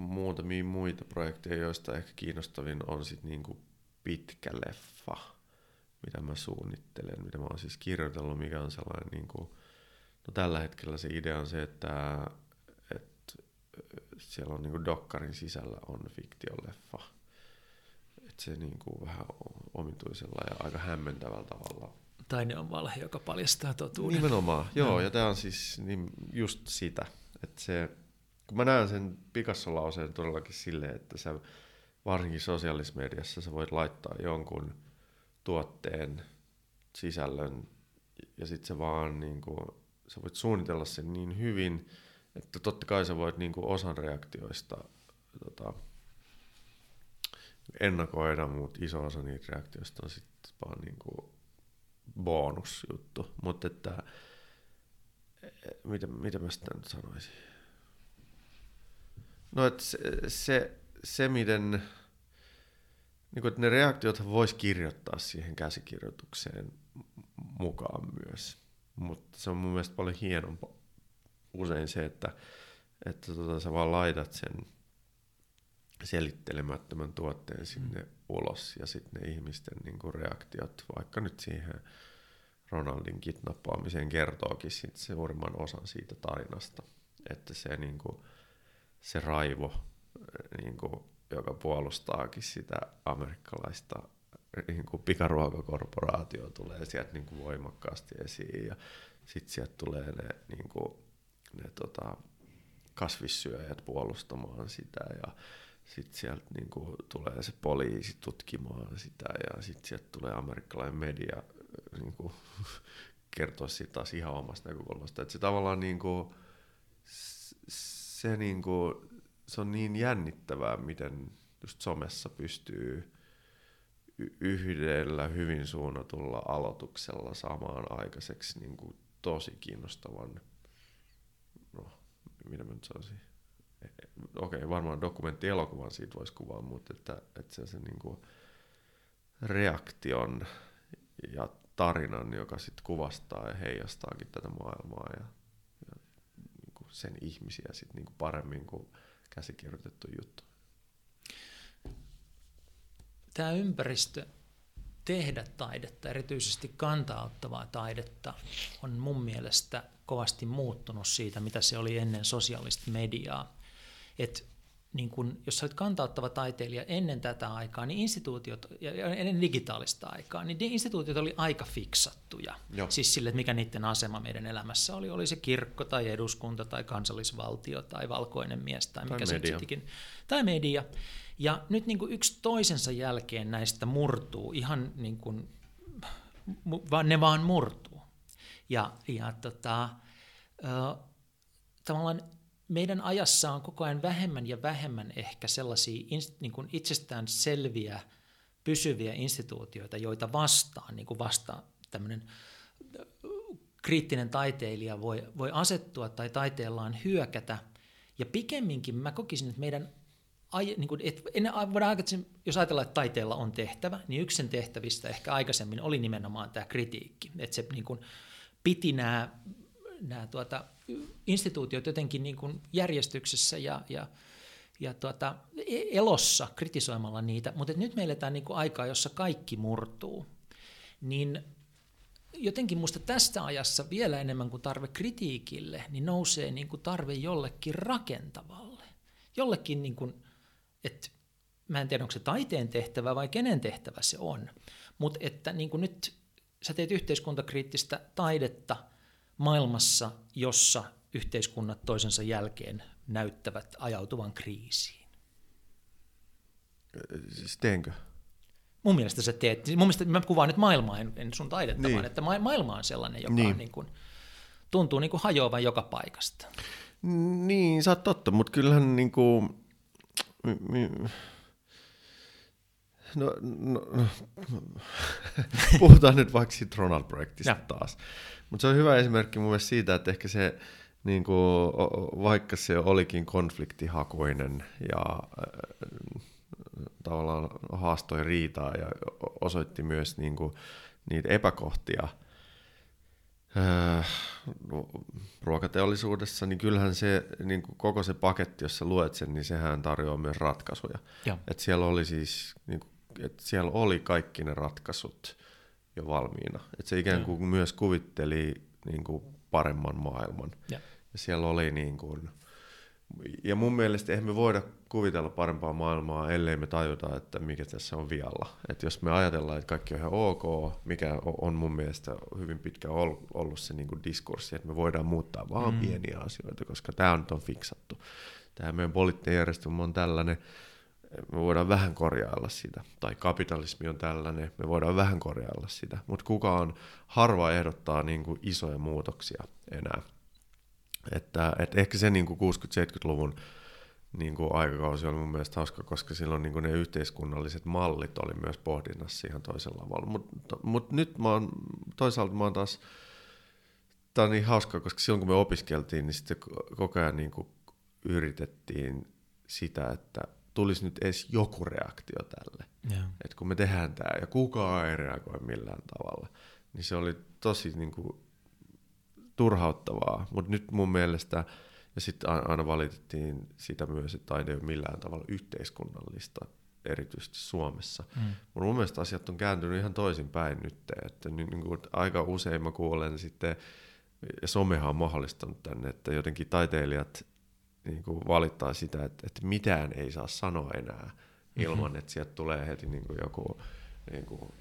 muutamia muita projekteja, joista ehkä kiinnostavin on sitten niin kuin pitkä leffa, mitä mä suunnittelen, mitä mä oon siis kirjoitellut, mikä on sellainen niin kuin, no tällä hetkellä se idea on se, että, että siellä on niin kuin dokkarin sisällä on fiktioleffa. Että se niin kuin vähän omituisella ja aika hämmentävällä tavalla Taide on valhe, joka paljastaa totuuden. Nimenomaan, joo, no. ja tämä on siis niin just sitä, että se, kun mä näen sen Picasso-lauseen todellakin silleen, että sä varsinkin sosiaalisessa mediassa sä voit laittaa jonkun tuotteen sisällön ja sitten se vaan niin kuin, sä voit suunnitella sen niin hyvin, että totta kai sä voit niin kuin osan reaktioista tota, ennakoida, mutta iso osa niitä reaktioista on sitten vaan niin kuin bonusjuttu. Mutta että, mitä, mitä mä sitä nyt sanoisin? No, että se, se, se miten, niin kuin, että ne reaktiot voisi kirjoittaa siihen käsikirjoitukseen mukaan myös. Mutta se on mun mielestä paljon hienompaa usein se, että, että tota, sä vaan laitat sen selittelemättömän tuotteen sinne mm. ulos ja sitten ne ihmisten niin kuin reaktiot, vaikka nyt siihen Ronaldin kidnappaamiseen kertookin sit suurimman osan siitä tarinasta. Että se, niin kuin, se raivo, niin kuin, joka puolustaakin sitä amerikkalaista niin kuin pikaruokakorporaatio tulee sieltä niin kuin voimakkaasti esiin ja sitten sieltä tulee ne, niin kuin, ne tota, kasvissyöjät puolustamaan sitä ja sitten sieltä niin kuin, tulee se poliisi tutkimaan sitä ja sitten sieltä tulee amerikkalainen media niin kuin, (laughs) kertoa siitä taas ihan omasta näkökulmasta. Että se tavallaan niin kuin, se, niin kuin, se on niin jännittävää, miten just somessa pystyy yhdellä hyvin suunnatulla aloituksella samaan aikaiseksi niin kuin tosi kiinnostavan, no, mitä mä nyt sanoisin, e, e, okei, okay, varmaan dokumenttielokuvan siitä voisi kuvaa, mutta että, että se, se niin kuin reaktion ja tarinan, joka sitten kuvastaa ja heijastaakin tätä maailmaa ja, sen ihmisiä sit niin kuin paremmin kuin käsikirjoitettu juttu. Tämä ympäristö tehdä taidetta, erityisesti kantauttavaa taidetta, on mun mielestä kovasti muuttunut siitä, mitä se oli ennen sosiaalista mediaa. Et niin kun, jos sä olet kantauttava taiteilija ennen tätä aikaa, niin instituutiot, ja ennen digitaalista aikaa, niin instituutiot oli aika fiksattuja. Joo. Siis sille, että mikä niiden asema meidän elämässä oli. Oli se kirkko tai eduskunta tai kansallisvaltio tai valkoinen mies tai, tai mikä media. se Tai media. Ja nyt niin kuin yksi toisensa jälkeen näistä murtuu, ihan niin kuin, vaan ne vaan murtuu. Ja, ja tota, äh, tavallaan meidän ajassa on koko ajan vähemmän ja vähemmän ehkä sellaisia niin kuin itsestään selviä, pysyviä instituutioita, joita vastaan, niin kuin vastaan tämmöinen kriittinen taiteilija voi, voi asettua tai taiteellaan hyökätä. Ja pikemminkin mä kokisin, että meidän niin kuin, et, ennen, jos ajatellaan, että taiteella on tehtävä, niin yksi sen tehtävistä ehkä aikaisemmin oli nimenomaan tämä kritiikki. Että se niin kuin, piti nämä, nämä tuota, instituutiot jotenkin niin kuin järjestyksessä ja, ja, ja tuota, e, elossa kritisoimalla niitä, mutta nyt me eletään niin kuin aikaa, jossa kaikki murtuu. Niin jotenkin minusta tästä ajassa vielä enemmän kuin tarve kritiikille, niin nousee niin kuin tarve jollekin rakentavalle. Jollekin, niin kuin, että mä en tiedä onko se taiteen tehtävä vai kenen tehtävä se on, mutta että niin kuin nyt sä teet yhteiskuntakriittistä taidetta maailmassa, jossa yhteiskunnat toisensa jälkeen näyttävät ajautuvan kriisiin. Siis teenkö? Mun mielestä sä teet, mun mielestä mä kuvaan nyt maailmaa, en, en sun taidetta, niin. vaan että ma- maailma on sellainen, joka niin. niin kuin, tuntuu niin kuin hajoavan joka paikasta. Niin, sä oot totta, mutta kyllähän niin kuin, No, no, no. (laughs) puhutaan nyt vaikka siitä Ronald-projektista taas. Mutta se on hyvä esimerkki mun mielestä siitä, että ehkä se, niin kuin, vaikka se olikin konfliktihakoinen ja äh, tavallaan haastoi riitaa ja osoitti myös niin kuin, niitä epäkohtia äh, ruokateollisuudessa, niin kyllähän se niin kuin koko se paketti, jos sä luet sen, niin sehän tarjoaa myös ratkaisuja. Et siellä oli siis niin kuin että siellä oli kaikki ne ratkaisut jo valmiina. Että se ikään kuin mm. myös kuvitteli niin kuin paremman maailman. Ja. ja siellä oli niin kuin, ja mun mielestä eihän me voida kuvitella parempaa maailmaa, ellei me tajuta, että mikä tässä on vialla. Että jos me ajatellaan, että kaikki on ihan ok, mikä on mun mielestä hyvin pitkä ollut se niin kuin diskurssi, että me voidaan muuttaa vaan mm. pieniä asioita, koska tämä on, on fiksattu. Tämä meidän poliittinen järjestelmä on tällainen, me voidaan vähän korjailla sitä, tai kapitalismi on tällainen, me voidaan vähän korjailla sitä, mutta kukaan harva ehdottaa niin kuin isoja muutoksia enää. Että, että ehkä se niin kuin 60-70-luvun niin kuin aikakausi oli mun mielestä hauska, koska silloin niin kuin ne yhteiskunnalliset mallit oli myös pohdinnassa ihan toisella tavalla. Mutta mut nyt mä oon, toisaalta mä oon taas, tää on niin hauska, koska silloin kun me opiskeltiin, niin sitten koko ajan niin kuin yritettiin sitä, että tulisi nyt edes joku reaktio tälle. Että kun me tehdään tämä ja kukaan ei reagoi millään tavalla, niin se oli tosi niin kuin, turhauttavaa. Mutta nyt mun mielestä, ja sitten aina valitettiin sitä myös, että taide ei ole millään tavalla yhteiskunnallista, erityisesti Suomessa. Mm. Mutta mun mielestä asiat on kääntynyt ihan toisinpäin nyt. Että niin kuin, aika usein mä kuulen sitten, ja somehan on mahdollistanut tänne, että jotenkin taiteilijat niin kuin valittaa sitä, että, että mitään ei saa sanoa enää ilman, mm-hmm. että sieltä tulee heti niin kuin joku niin kuin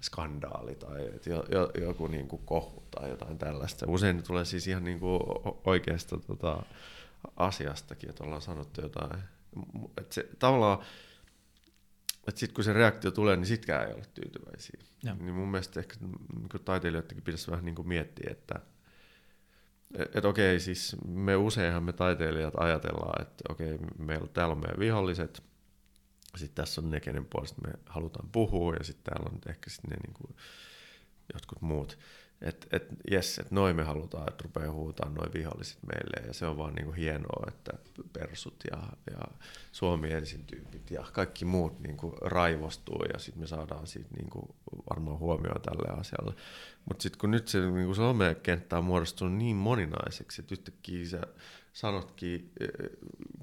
skandaali tai että jo, jo, joku niin kuin kohu tai jotain tällaista. Usein tulee siis ihan niin kuin oikeasta tota, asiastakin, että ollaan sanottu jotain. Että se, tavallaan, että sitten kun se reaktio tulee, niin sitkään ei ole tyytyväisiä. Ja. Niin mun mielestä ehkä niin taiteilijoidenkin pitäisi vähän niin kuin miettiä, että et, okei, siis me useinhan me taiteilijat ajatellaan, että okei, meillä, täällä on meidän viholliset, sitten tässä on ne, kenen puolesta me halutaan puhua, ja sitten täällä on ehkä sitten ne niin kuin, jotkut muut että et, jes, että noin me halutaan, että rupeaa huutaa noin viholliset meille. Ja se on vaan niinku hienoa, että persut ja, ja Suomi ensin tyypit ja kaikki muut niinku raivostuu. Ja sitten me saadaan siitä niinku varmaan huomioon tälle asialle. Mutta sitten kun nyt se niinku somekenttä on muodostunut niin moninaiseksi, että yhtäkkiä sä sanotkin, e,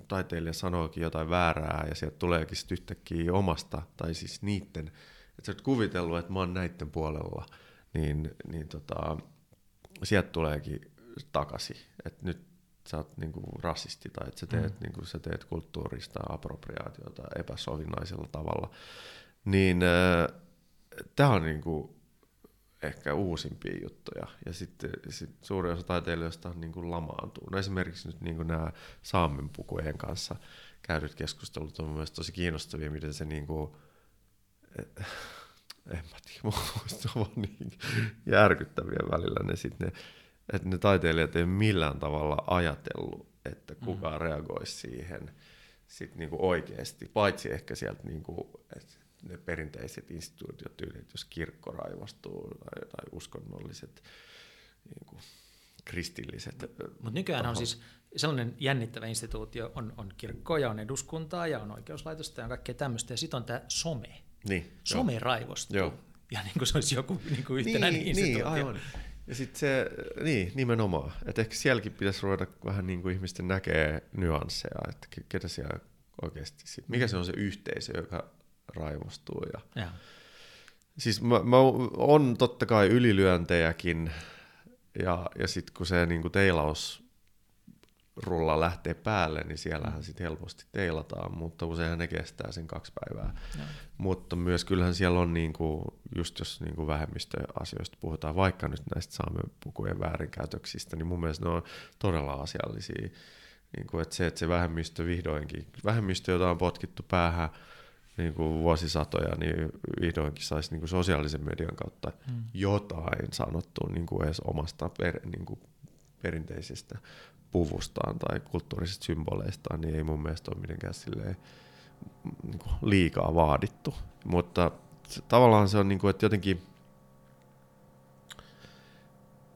taiteilija sanookin jotain väärää ja sieltä tuleekin sitten yhtäkkiä omasta, tai siis niitten, että sä oot kuvitellut, että mä oon näiden puolella – niin, niin tota, sieltä tuleekin takaisin, että nyt sä oot niinku rasisti tai että sä teet, mm. niinku, sä teet kulttuurista apropriaatiota epäsovinnaisella tavalla, niin äh, tämä on niinku ehkä uusimpia juttuja. Ja sitten sit suuri osa taiteilijoista on niinku lamaantuu. No esimerkiksi nyt niinku nämä saamenpukujen kanssa käydyt keskustelut on mielestäni tosi kiinnostavia, miten se niinku, en mä tiedä, (laughs) on vaan niin järkyttäviä välillä ne sit ne, että ne taiteilijat ei millään tavalla ajatellut, että kuka mm. reagoisi siihen sit niinku oikeasti, paitsi ehkä sieltä niinku, että ne perinteiset instituutiot tyylit, jos kirkko raivostuu tai, tai uskonnolliset niinku, kristilliset. Mutta nykyään on siis sellainen jännittävä instituutio, on, on kirkkoja, on eduskuntaa ja on oikeuslaitosta ja kaikkea tämmöistä, ja sitten on tämä some, niin, Some joo. raivostuu. Joo. Ja niin kuin se olisi joku niin kuin yhtenäinen niin, instituutio. Niin, aivan. Ja sitten se, niin, nimenomaan. Että ehkä sielläkin pitäisi ruveta vähän niin kuin ihmisten näkee nyansseja, että ketä siellä oikeasti, sit, mikä se on se yhteisö, joka raivostuu. Ja, ja. Siis mä, mä on totta kai ylilyöntejäkin, ja, ja sitten kun se niin kuin teilaus rulla lähtee päälle, niin siellähän sitten helposti teilataan, mutta useinhan ne kestää sen kaksi päivää. No. Mutta myös kyllähän siellä on, niinku, just jos niinku vähemmistöasioista puhutaan, vaikka nyt näistä saamepukujen väärinkäytöksistä, niin mun mielestä ne on todella asiallisia. Niinku, että se, että se vähemmistö vihdoinkin, vähemmistö, jota on potkittu päähän niin kuin vuosisatoja, niin vihdoinkin saisi niin kuin sosiaalisen median kautta hmm. jotain sanottua niin kuin edes omasta per, niin kuin perinteisestä puvustaan tai kulttuurisista symboleistaan, niin ei mun mielestä ole mitenkään silleen, niin kuin liikaa vaadittu. Mutta tavallaan se on, niin kuin, että jotenkin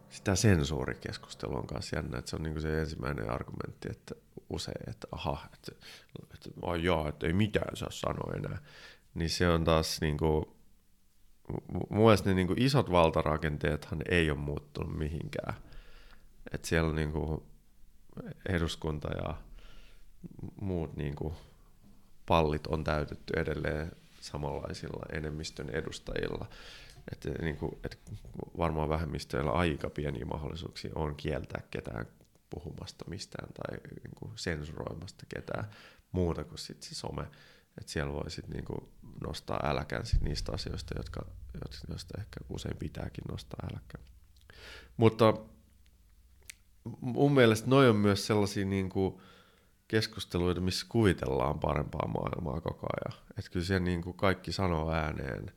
sitä sensuurikeskustelua on kanssa jännä, että se on niin kuin se ensimmäinen argumentti, että usein, että aha, että, että ai jaa, että ei mitään saa sanoa enää. Niin se on taas niin kuin, mun mielestä ne niin kuin isot valtarakenteethan ei ole muuttunut mihinkään. Että siellä niin kuin eduskunta ja muut niin kuin pallit on täytetty edelleen samanlaisilla enemmistön edustajilla. Että niin kuin, että varmaan vähemmistöillä aika pieniä mahdollisuuksia on kieltää ketään puhumasta mistään tai niin kuin sensuroimasta ketään muuta kuin sit se some. Että siellä voi sit niin kuin nostaa äläkän sit niistä asioista, jotka, joista ehkä usein pitääkin nostaa äläkän. Mutta mun mielestä noi on myös sellaisia niin kuin keskusteluita, missä kuvitellaan parempaa maailmaa koko ajan. Että kyllä siellä niin kuin kaikki sanoo ääneen,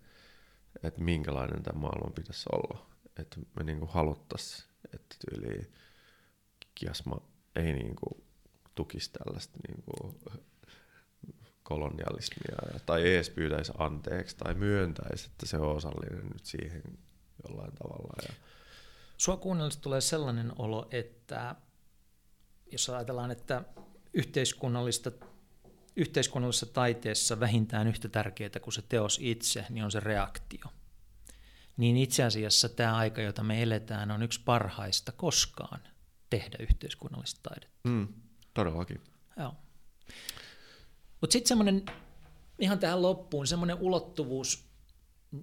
että minkälainen tämä maailma pitäisi olla. Että me niin kuin haluttaisiin, että tyyli kiasma ei niin kuin tukisi tällaista niin kuin kolonialismia tai edes pyytäisi anteeksi tai myöntäisi, että se on osallinen nyt siihen jollain tavalla. Ja Sua kuunnellessa tulee sellainen olo, että jos ajatellaan, että yhteiskunnallista, yhteiskunnallisessa taiteessa vähintään yhtä tärkeää kuin se teos itse, niin on se reaktio. Niin itse asiassa tämä aika, jota me eletään, on yksi parhaista koskaan tehdä yhteiskunnallista taidetta. Mm, todellakin. Joo. Mutta sitten semmoinen, ihan tähän loppuun, semmoinen ulottuvuus,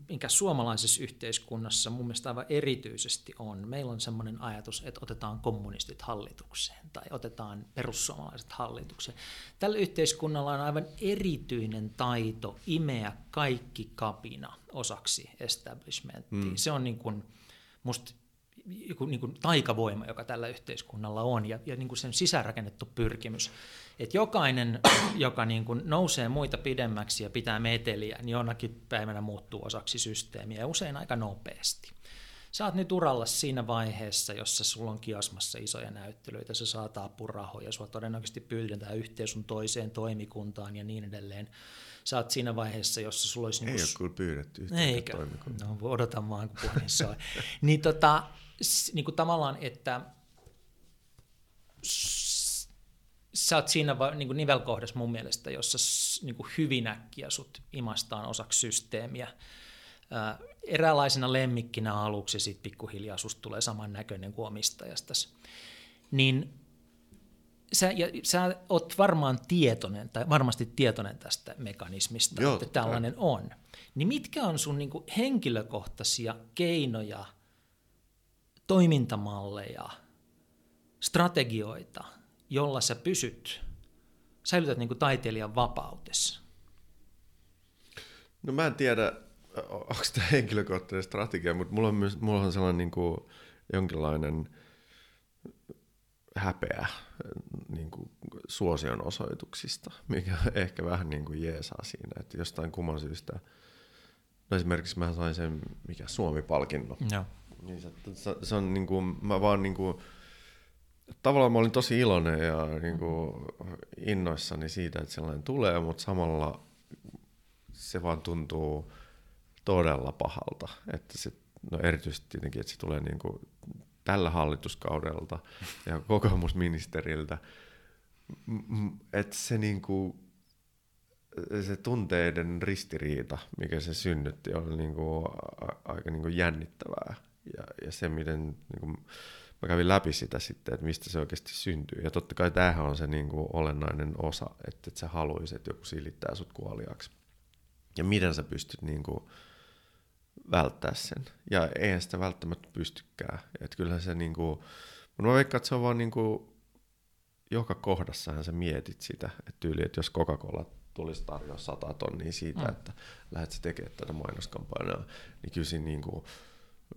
mikä suomalaisessa yhteiskunnassa mun mielestä aivan erityisesti on. Meillä on semmoinen ajatus, että otetaan kommunistit hallitukseen tai otetaan perussuomalaiset hallitukseen. Tällä yhteiskunnalla on aivan erityinen taito imeä kaikki kapina osaksi establishmenttia. Mm. Se on niin kuin, musta joku niin kuin taikavoima, joka tällä yhteiskunnalla on, ja, ja niin kuin sen sisäänrakennettu pyrkimys. Että jokainen, joka niin kuin nousee muita pidemmäksi ja pitää meteliä, niin jonakin päivänä muuttuu osaksi systeemiä, ja usein aika nopeasti. Oot nyt uralla siinä vaiheessa, jossa sulla on kiasmassa isoja näyttelyitä, sä saat apurahoja, sua todennäköisesti pyydetään yhteen sun toiseen toimikuntaan ja niin edelleen. Sä oot siinä vaiheessa, jossa sulla olisi... Ei niin kuin... ole kyllä pyydetty yhteen toimikuntaan. No, odotan vaan, kun puhelin soi. (laughs) niin tota, niin kuin tavallaan, että sä oot siinä niin kuin nivelkohdassa mun mielestä, jossa niin kuin hyvin äkkiä sut imastaan osaksi systeemiä. Ää, eräänlaisena lemmikkinä aluksi sitten pikkuhiljaa susta tulee saman näköinen kuin omistajastasi. Niin sä, ja sä oot varmaan tietoinen, tai varmasti tietoinen tästä mekanismista, Joo, että tällainen tai. on. Niin mitkä on sun niin kuin henkilökohtaisia keinoja – toimintamalleja, strategioita, jolla sä pysyt, säilytät niin kuin taiteilijan vapautessa? No mä en tiedä, onko tämä henkilökohtainen strategia, mutta mulla on, myös, mulla on sellainen niin kuin jonkinlainen häpeä niin kuin suosion osoituksista, mikä ehkä vähän niin kuin jeesaa siinä, että jostain kumman syystä, no esimerkiksi mä sain sen, mikä Suomi-palkinnon, Joo. Niin se, se, se on niin kuin, mä vaan niin kuin, tavallaan mä olin tosi iloinen ja niin kuin innoissani siitä, että sellainen tulee, mutta samalla se vaan tuntuu todella pahalta, että se, no erityisesti tietenkin, että se tulee niin kuin tällä hallituskaudelta ja kokoomusministeriltä, että se niin kuin, se tunteiden ristiriita, mikä se synnytti, oli niin kuin aika niin kuin jännittävää ja, ja se, miten niin kuin, mä kävin läpi sitä sitten, että mistä se oikeasti syntyy. Ja totta kai tämähän on se niin kuin, olennainen osa, että, että sä haluaisit, että joku silittää sut kuoliaksi. Ja miten sä pystyt niin kuin, välttää sen. Ja eihän sitä välttämättä pystykään. Että kyllähän se niin kuin, mutta mä veikkaan, että se on vaan niin kuin, joka kohdassahan sä mietit sitä, että tyyli, että jos Coca-Cola tulisi tarjoa 100 tonnia siitä, mm. että lähdet sä tekemään tätä mainoskampanjaa, niin kyllä siinä niin kuin,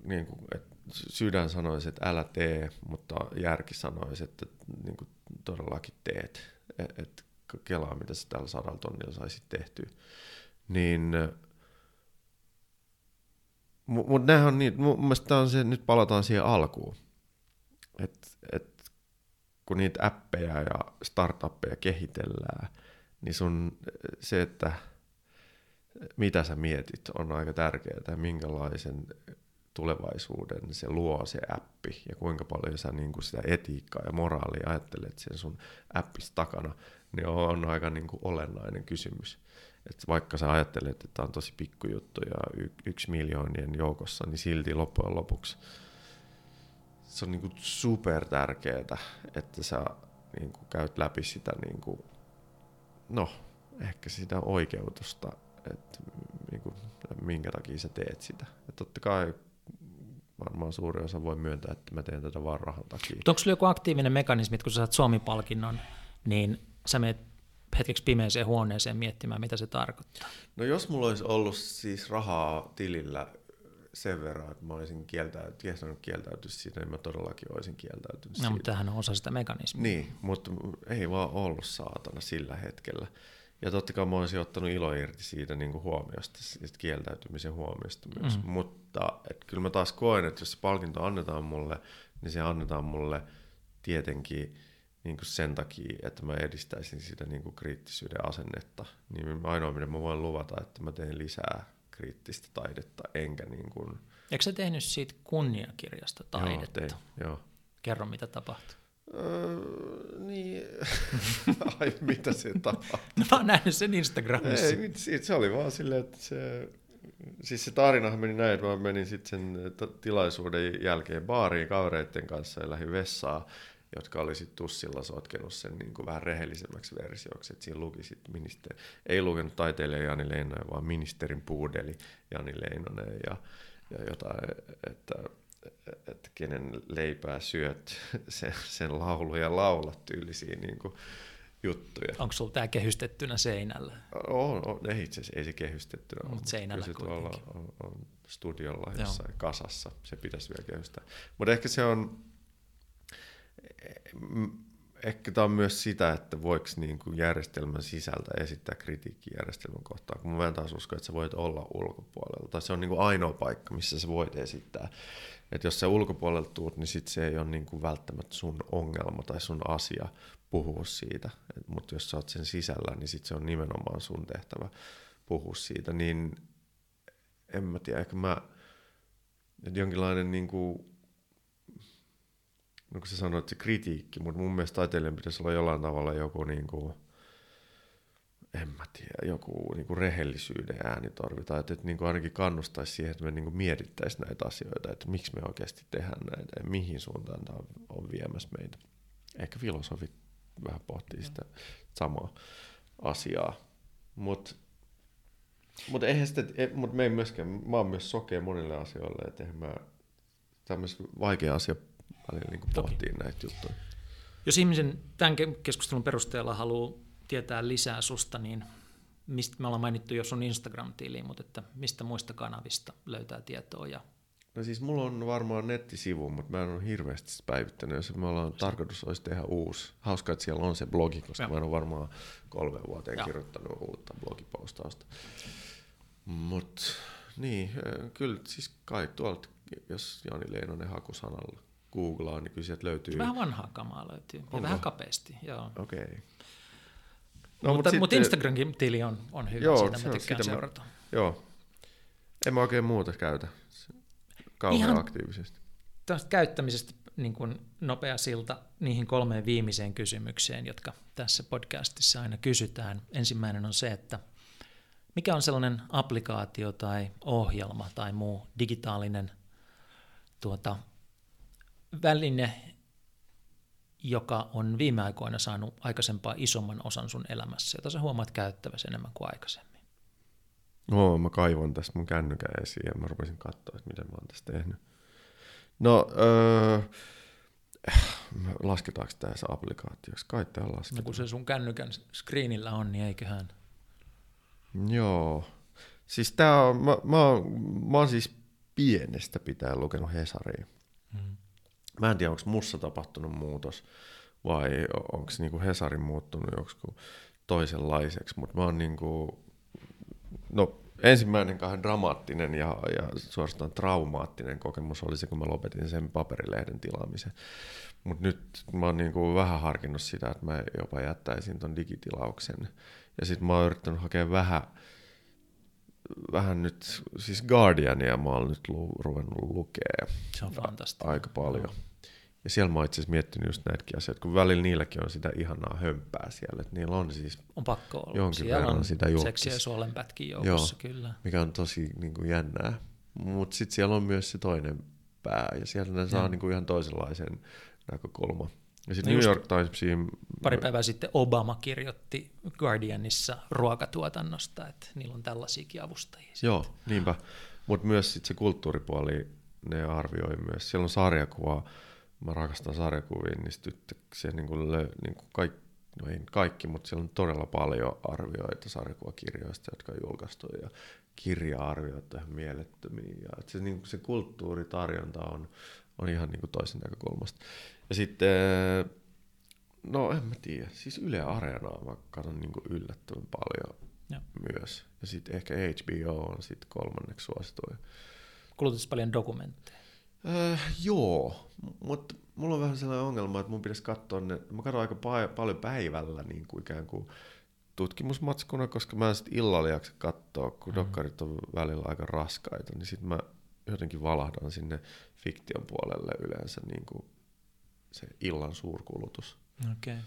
niin kuin, että sydän sanoisi, että älä tee, mutta järki sanoisi, että niin kuin todellakin teet. Että et, kelaa, mitä sä tällä sadalla tonnilla saisit tehtyä. Niin, mutta mut on niin, mun mielestä on se, nyt palataan siihen alkuun. Että et, kun niitä appeja ja startuppeja kehitellään, niin sun se, että mitä sä mietit, on aika tärkeää, minkälaisen tulevaisuuden se luo se appi ja kuinka paljon sä niin kuin sitä etiikkaa ja moraalia ajattelet sen sun appista takana, niin on aika niin kuin olennainen kysymys. Et vaikka sä ajattelet, että tämä on tosi pikkujuttu ja y- yksi miljoonien joukossa, niin silti loppujen lopuksi se on niin kuin super tärkeää, että sä niin kuin käyt läpi sitä, niin kuin, no, ehkä sitä oikeutusta, että niin kuin, minkä takia sä teet sitä. Ja totta kai varmaan suuri osa voi myöntää, että mä teen tätä vaan rahan takia. Onko sulla joku aktiivinen mekanismi, että kun sä saat Suomi-palkinnon, niin sä menet hetkeksi pimeeseen huoneeseen miettimään, mitä se tarkoittaa? No jos mulla olisi ollut siis rahaa tilillä sen verran, että mä olisin kieltäytynyt, kieltäytyä siitä, niin mä todellakin olisin kieltäytynyt no, siitä. mutta tämähän on osa sitä mekanismia. Niin, mutta ei vaan ollut saatana sillä hetkellä. Ja totta kai mä olisin ottanut ilo irti siitä niin kuin huomiosta, siitä kieltäytymisen huomiosta myös. Mm. Mutta et kyllä mä taas koen, että jos se palkinto annetaan mulle, niin se annetaan mulle tietenkin niin kuin sen takia, että mä edistäisin sitä niin kuin kriittisyyden asennetta. Niin ainoa, mitä mä voin luvata, että mä teen lisää kriittistä taidetta, enkä niin kuin... Eikö sä tehnyt siitä kunniakirjasta taidetta? Joo, tein, joo. Kerro, mitä tapahtui. Öö, niin, (laughs) ai mitä se tapahtui? No, mä oon nähnyt sen Instagramissa. Ei, se oli vaan silleen, että se, siis se tarinahan meni näin, että mä menin sitten sen tilaisuuden jälkeen baariin kavereiden kanssa ja lähdin vessaan, jotka oli sitten tussilla sotkenut sen niin kuin vähän rehellisemmäksi versioksi, että siinä luki sitten ministeri, ei lukenut taiteilija Jani Leinonen, vaan ministerin puudeli Jani Leinonen ja, ja jotain, että että kenen leipää syöt, (laughs) sen, sen lauluja laulat tyylisiä niin kuin juttuja. Onko sulla tämä kehystettynä seinällä? On, on ei itse asiassa ei se kehystettynä ole. Mutta seinällä se tuolla on, on studiolla jossain Joo. kasassa, se pitäisi vielä kehystää. Mutta ehkä se on, ehkä tämä on myös sitä, että voiko niin kuin järjestelmän sisältä esittää kritiikkiä järjestelmän kohtaan, kun mä en taas usko, että sä voit olla ulkopuolella, tai se on niin kuin ainoa paikka, missä sä voit esittää että jos sä ulkopuolelta tuut, niin sit se ei ole niin kuin välttämättä sun ongelma tai sun asia puhua siitä. Mutta jos sä oot sen sisällä, niin sit se on nimenomaan sun tehtävä puhua siitä. Niin en mä tiedä, ehkä mä, että jonkinlainen niin kuin, no kun sä sanoit se kritiikki, mutta mun mielestä taiteilijan pitäisi olla jollain tavalla joku niin kuin, en mä tiedä, joku niin kuin rehellisyyden äänitorvi, tai että, että niin kuin ainakin kannustaisi siihen, että me niin kuin mietittäisiin näitä asioita, että miksi me oikeasti tehdään näitä ja mihin suuntaan tämä on viemässä meitä. Ehkä filosofit vähän pohtii sitä samaa asiaa, mutta mut eihän sitä, mut me ei myöskään, mä oon myös sokea monille asioille, että mä tämmöistä vaikea asia välillä niin pohtii näitä juttuja. Jos ihmisen tämän keskustelun perusteella haluaa tietää lisää susta, niin mistä me ollaan mainittu jo sun Instagram-tiliin, mutta että mistä muista kanavista löytää tietoa ja No siis mulla on varmaan nettisivu, mutta mä en ole hirveästi päivittänyt. Jos me ollaan tarkoitus olisi tehdä uusi. Hauska, että siellä on se blogi, koska ja. mä en ole varmaan kolme vuoteen ja. kirjoittanut uutta blogipostausta. Mutta niin, kyllä siis kai tuolta, jos Jani Leinonen hakusanalla googlaa, niin kyllä sieltä löytyy. Vähän vanhaa kamaa löytyy, ja vähän kapeasti. Okei. Okay. No, mutta, mutta sitten, Instagramin tili on, on hyvä, joo, siitä mä tykkään seurata. Mä, joo, en mä oikein muuta käytä kauhean Ihan aktiivisesti. Tästä käyttämisestä niin kuin nopea silta niihin kolmeen viimeiseen kysymykseen, jotka tässä podcastissa aina kysytään. Ensimmäinen on se, että mikä on sellainen applikaatio tai ohjelma tai muu digitaalinen tuota, väline, joka on viime aikoina saanut aikaisempaa isomman osan sun elämässä, jota sä huomaat käyttäväsi enemmän kuin aikaisemmin? No, mä kaivon tästä mun kännykän esiin ja mä rupesin katsoa, että miten mä oon tästä tehnyt. No, öö, lasketaanko tämä edes applikaatioksi? Kai tämä No lasketaan. kun se sun kännykän screenillä on, niin eiköhän. Joo. Siis tää on, mä, mä, oon, mä oon siis pienestä pitäen lukenut Hesaria. Mm. Mä en tiedä, onko mussa tapahtunut muutos vai onko niinku Hesari muuttunut joksikin toisenlaiseksi, mutta mä oon niinku, no ensimmäinen kahden dramaattinen ja, ja suorastaan traumaattinen kokemus oli se, kun mä lopetin sen paperilehden tilaamisen. Mutta nyt mä oon niinku vähän harkinnut sitä, että mä jopa jättäisin ton digitilauksen. Ja sitten mä oon yrittänyt hakea vähän, vähän nyt, siis Guardiania mä oon nyt lu, ruvennut lukea Se on fantastinen. aika paljon. Ja siellä mä oon itse asiassa miettinyt just näitäkin asioita, kun välillä niilläkin on sitä ihanaa hömpää siellä, että niillä on siis, On pakko olla. Jonkin Siellä verran on sitä julkista. seksiä ja suolenpätkin joukossa, kyllä. mikä on tosi niin kuin jännää. Mutta sitten siellä on myös se toinen pää, ja siellä ne saa Joo. niin kuin ihan toisenlaisen näkökulman. Ja No sitten New just York Timesiin, Pari päivää sitten Obama kirjoitti Guardianissa ruokatuotannosta, että niillä on tällaisiakin avustajia. joo, niinpä. Mutta myös sit se kulttuuripuoli, ne arvioi myös. Siellä on sarjakuva, mä rakastan sarjakuvia, niin sitten se niin kuin, lö, niin kuin kaikki, no ei kaikki, mutta siellä on todella paljon arvioita sarjakuvakirjoista, jotka on julkaistu, ja kirja-arvioita ihan mielettömiä. Ja se, niin kuin se kulttuuritarjonta on, on ihan niin kuin toisen näkökulmasta. Ja sitten, no en mä tiedä, siis Yle Areenaa mä katson niin yllättävän paljon Joo. myös. Ja sitten ehkä HBO on sitten kolmanneksi suosituin. Kulutus paljon dokumentteja. Äh, joo, mutta mulla on vähän sellainen ongelma, että mun pitäisi katsoa ne, mä katson aika pa- paljon päivällä niin kuin ikään kuin tutkimusmatskuna, koska mä en sitten illalla jaksa katsoa, kun Mm. dokkarit on välillä aika raskaita, niin sitten mä jotenkin valahdan sinne fiktion puolelle yleensä niin kuin se illan suurkulutus. Okei. Okay.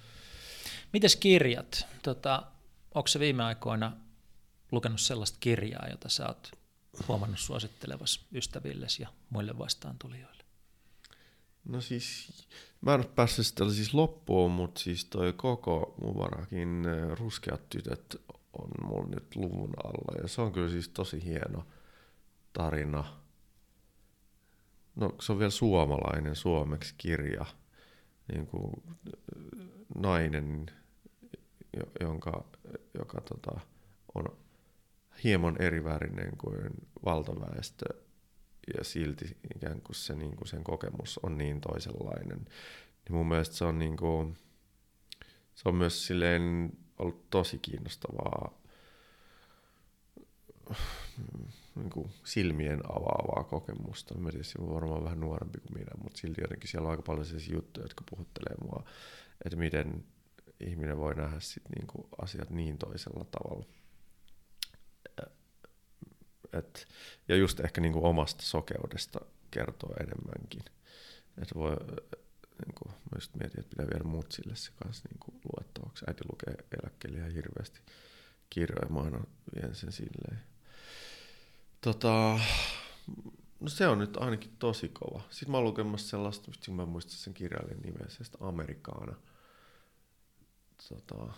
Mites kirjat? Tota, onko se viime aikoina lukenut sellaista kirjaa, jota sä oot huomannut suosittelevas ystävillesi ja muille vastaantulijoille? No siis, mä en ole päässyt sitä siis loppuun, mutta siis toi koko Mubarakin Ruskeat tytöt on mulla nyt luvun alla. Ja se on kyllä siis tosi hieno tarina. No se on vielä suomalainen suomeksi kirja. Niin kuin nainen, jo- jonka, joka tota, on hieman erivärinen kuin valtaväestö ja silti ikään kuin, se, niin kuin sen kokemus on niin toisenlainen. Niin mun mielestä se on, niin kuin, se on myös silleen ollut tosi kiinnostavaa niin kuin silmien avaavaa kokemusta. Mä se on varmaan vähän nuorempi kuin minä, mutta silti jotenkin siellä on aika paljon sellaisia juttuja, jotka puhuttelee mua, että miten ihminen voi nähdä sit niin kuin asiat niin toisella tavalla. Et, ja just ehkä niin kuin omasta sokeudesta kertoo enemmänkin. Et voi, niin kuin, mä just mietin, että pitää viedä mutsille se kanssa niin kuin luettavaksi. Äiti lukee eläkkeelle ihan hirveästi kirjoja, mä aina vien sen silleen. Tota, no se on nyt ainakin tosi kova. Sitten mä oon lukemassa sellaista, mistä mä en muista sen kirjailijan nimeä, sellaista Amerikaana tota,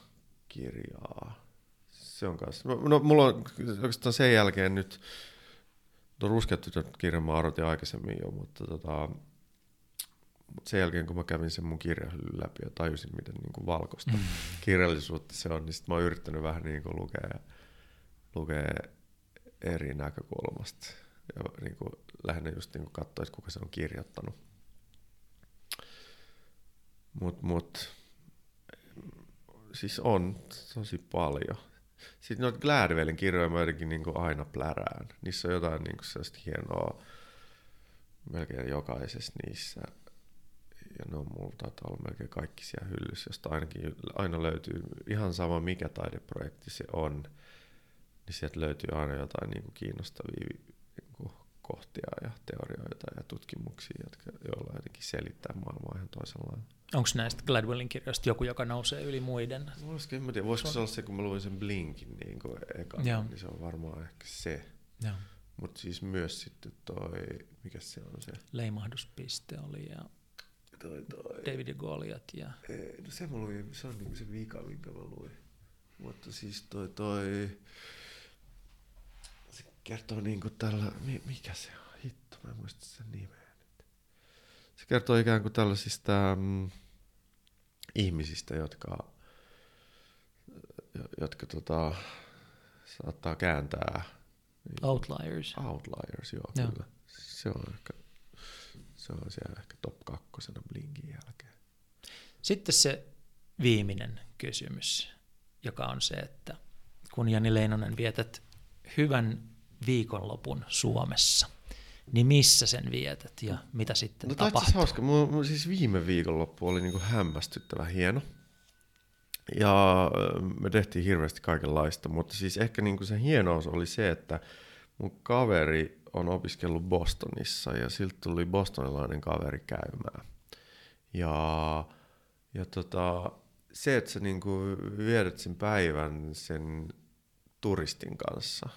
kirjaa. Se on kanssa. No, no mulla on oikeastaan sen jälkeen nyt, tuon Ruskeat tytöt kirjan mä arvotin aikaisemmin jo, mutta tota, mutta sen jälkeen kun mä kävin sen mun kirjahyllyn läpi ja tajusin, miten niin kuin valkoista Mm. kirjallisuutta se on, niin sit mä oon yrittänyt vähän niin kuin lukea, lukea eri näkökulmasta. Ja niin kuin lähinnä just niin katsoa, että kuka se on kirjoittanut. Mut, mut, siis on tosi paljon. Sitten noita Gladwellin kirjoja mä jotenkin niin aina plärään. Niissä on jotain niin kuin sellaista hienoa melkein jokaisessa niissä. Ja ne on mulla taitaa olla melkein kaikki siellä hyllyssä, josta ainakin aina löytyy ihan sama mikä taideprojekti se on, niin sieltä löytyy aina jotain niin kuin kiinnostavia niin kuin kohtia ja teorioita ja tutkimuksia, jotka, joilla jotenkin selittää maailmaa ihan toisella lailla. Onko näistä Gladwellin kirjoista joku, joka nousee yli muiden? Voisiko, en tiedä, voisiko se olla se, kun mä luin sen Blinkin niin kuin eka, Joo. niin se on varmaan ehkä se. Mutta siis myös sitten toi, mikä se on se? Leimahduspiste oli ja Toi, toi. David ja Goliath ja Ei, no se mä luin, se on niinku se vika, minkä mä luin. Mutta siis toi, toi, kertoo niinku tällä, mi, mikä se on, hitto, mä en muista sen nimeä nyt. se kertoo ikään kuin tällaisista mm, ihmisistä, jotka, jotka tota, saattaa kääntää. Outliers. Outliers, joo, Joo. kyllä. Se on ehkä, se on siellä ehkä top kakkosena Blinkin jälkeen. Sitten se viimeinen kysymys, joka on se, että kun Jani Leinonen vietät hyvän viikonlopun Suomessa, niin missä sen vietät ja mitä sitten No tapahtuu? asiassa hauska. Mun, mun siis viime viikonloppu oli niinku hämmästyttävän hieno. Ja me tehtiin hirveästi kaikenlaista, mutta siis ehkä niinku se hienous oli se, että mun kaveri on opiskellut Bostonissa ja siltä tuli bostonilainen kaveri käymään. Ja, ja tota, se, että sä niinku viedät sen päivän sen turistin kanssa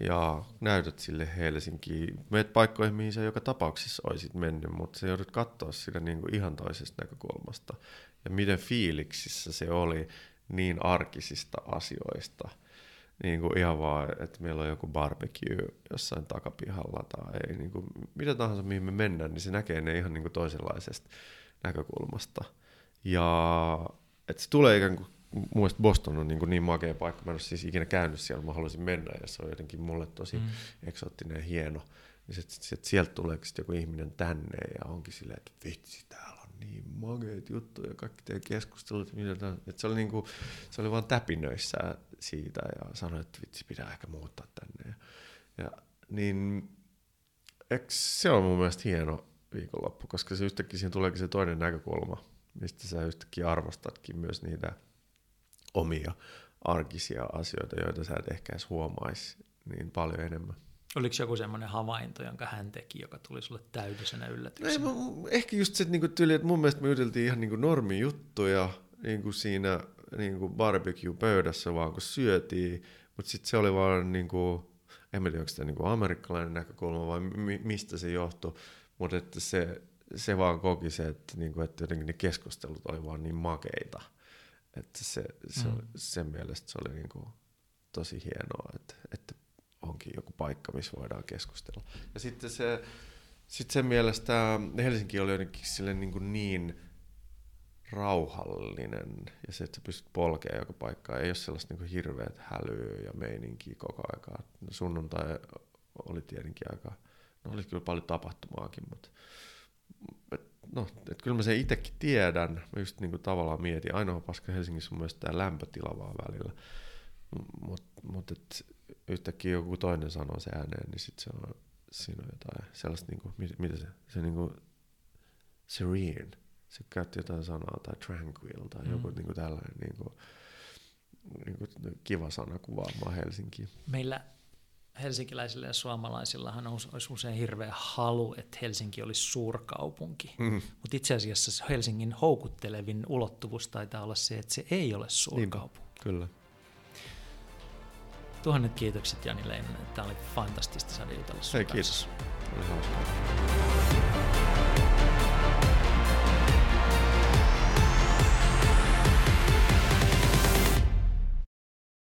ja näytät sille Helsinkiin. Meet paikkoihin, mihin sä joka tapauksessa olisit mennyt, mutta sä joudut katsoa sitä niinku ihan toisesta näkökulmasta. Ja miten fiiliksissä se oli niin arkisista asioista. Niin kuin ihan vaan, että meillä on joku barbecue jossain takapihalla tai niin kuin, mitä tahansa mihin me mennään, niin se näkee ne ihan niin kuin toisenlaisesta näkökulmasta. Ja että se tulee ikään kuin, mun Boston on niin, kuin niin makea paikka, mä en ole siis ikinä käynyt siellä, mä haluaisin mennä ja se on jotenkin mulle tosi mm. eksoottinen ja hieno. Ja sit, sit, sit sieltä tulee sitten joku ihminen tänne ja onkin silleen, että vitsi, täällä on niin makeita juttuja, kaikki teidän keskustelut, että se oli niinku, se oli vaan täpinöissä siitä ja sanoi, että vitsi, pitää ehkä muuttaa tänne. Ja, ja niin, eks se on mun mielestä hieno viikonloppu, koska se yhtäkkiä siinä tuleekin se toinen näkökulma, mistä sä yhtäkkiä arvostatkin myös niitä omia arkisia asioita, joita sä et ehkä edes huomaisi niin paljon enemmän. Oliko joku semmoinen havainto, jonka hän teki, joka tuli sulle täydellisenä No ei, yllätyksenä? mä, ehkä just se niinku tyyli, että mun mielestä me juteltiin ihan niinku normijuttuja niinku siinä niinku barbecue-pöydässä vaan kun syötiin, mutta sitten se oli vaan niinku, en mä tiedä onko sitä niinku amerikkalainen näkökulma vai mi- mistä se johtui, mutta että se, se vaan koki se, että, niinku, että jotenkin ne keskustelut oli vaan niin makeita, että se, se, Mm. mm. sen mielestä se oli niinku tosi hienoa, että, että onkin joku paikka, missä voidaan keskustella. Ja sitten se, sitten sen mielestä Helsinki oli jotenkin sille niin, kuin niin rauhallinen ja se, että sä pystyt polkemaan joka paikkaa. Ei ole sellaista niin kuin hirveät hälyä ja meininkiä koko aikaa. No sunnuntai oli tietenkin aika, no oli kyllä paljon tapahtumaakin, mutta et, no, et kyllä mä sen itsekin tiedän. Mä just niin kuin tavallaan mietin, ainoa paska Helsingissä on myös tämä lämpötila vaan välillä. Mutta mut et yhtäkkiä joku toinen sanoo se ääneen, niin sitten se on, siinä on jotain sellaista, niinku, mit- mitä se, se niinku, serene, se käytti jotain sanaa, tai tranquil, tai Mm. joku niinku tällainen niinku, niinku kiva sana kuvaamaan Helsinkiä. Meillä helsinkiläisillä ja suomalaisillahan on- olisi usein hirveä halu, että Helsinki olisi suurkaupunki. Mm. Mutta itse asiassa Helsingin houkuttelevin ulottuvuus taitaa olla se, että se ei ole suurkaupunki. Kyllä. Tuhannet kiitokset Jani Leinonen. Tämä oli fantastista saada jutella Hei, kiitos. Oli hauskaa.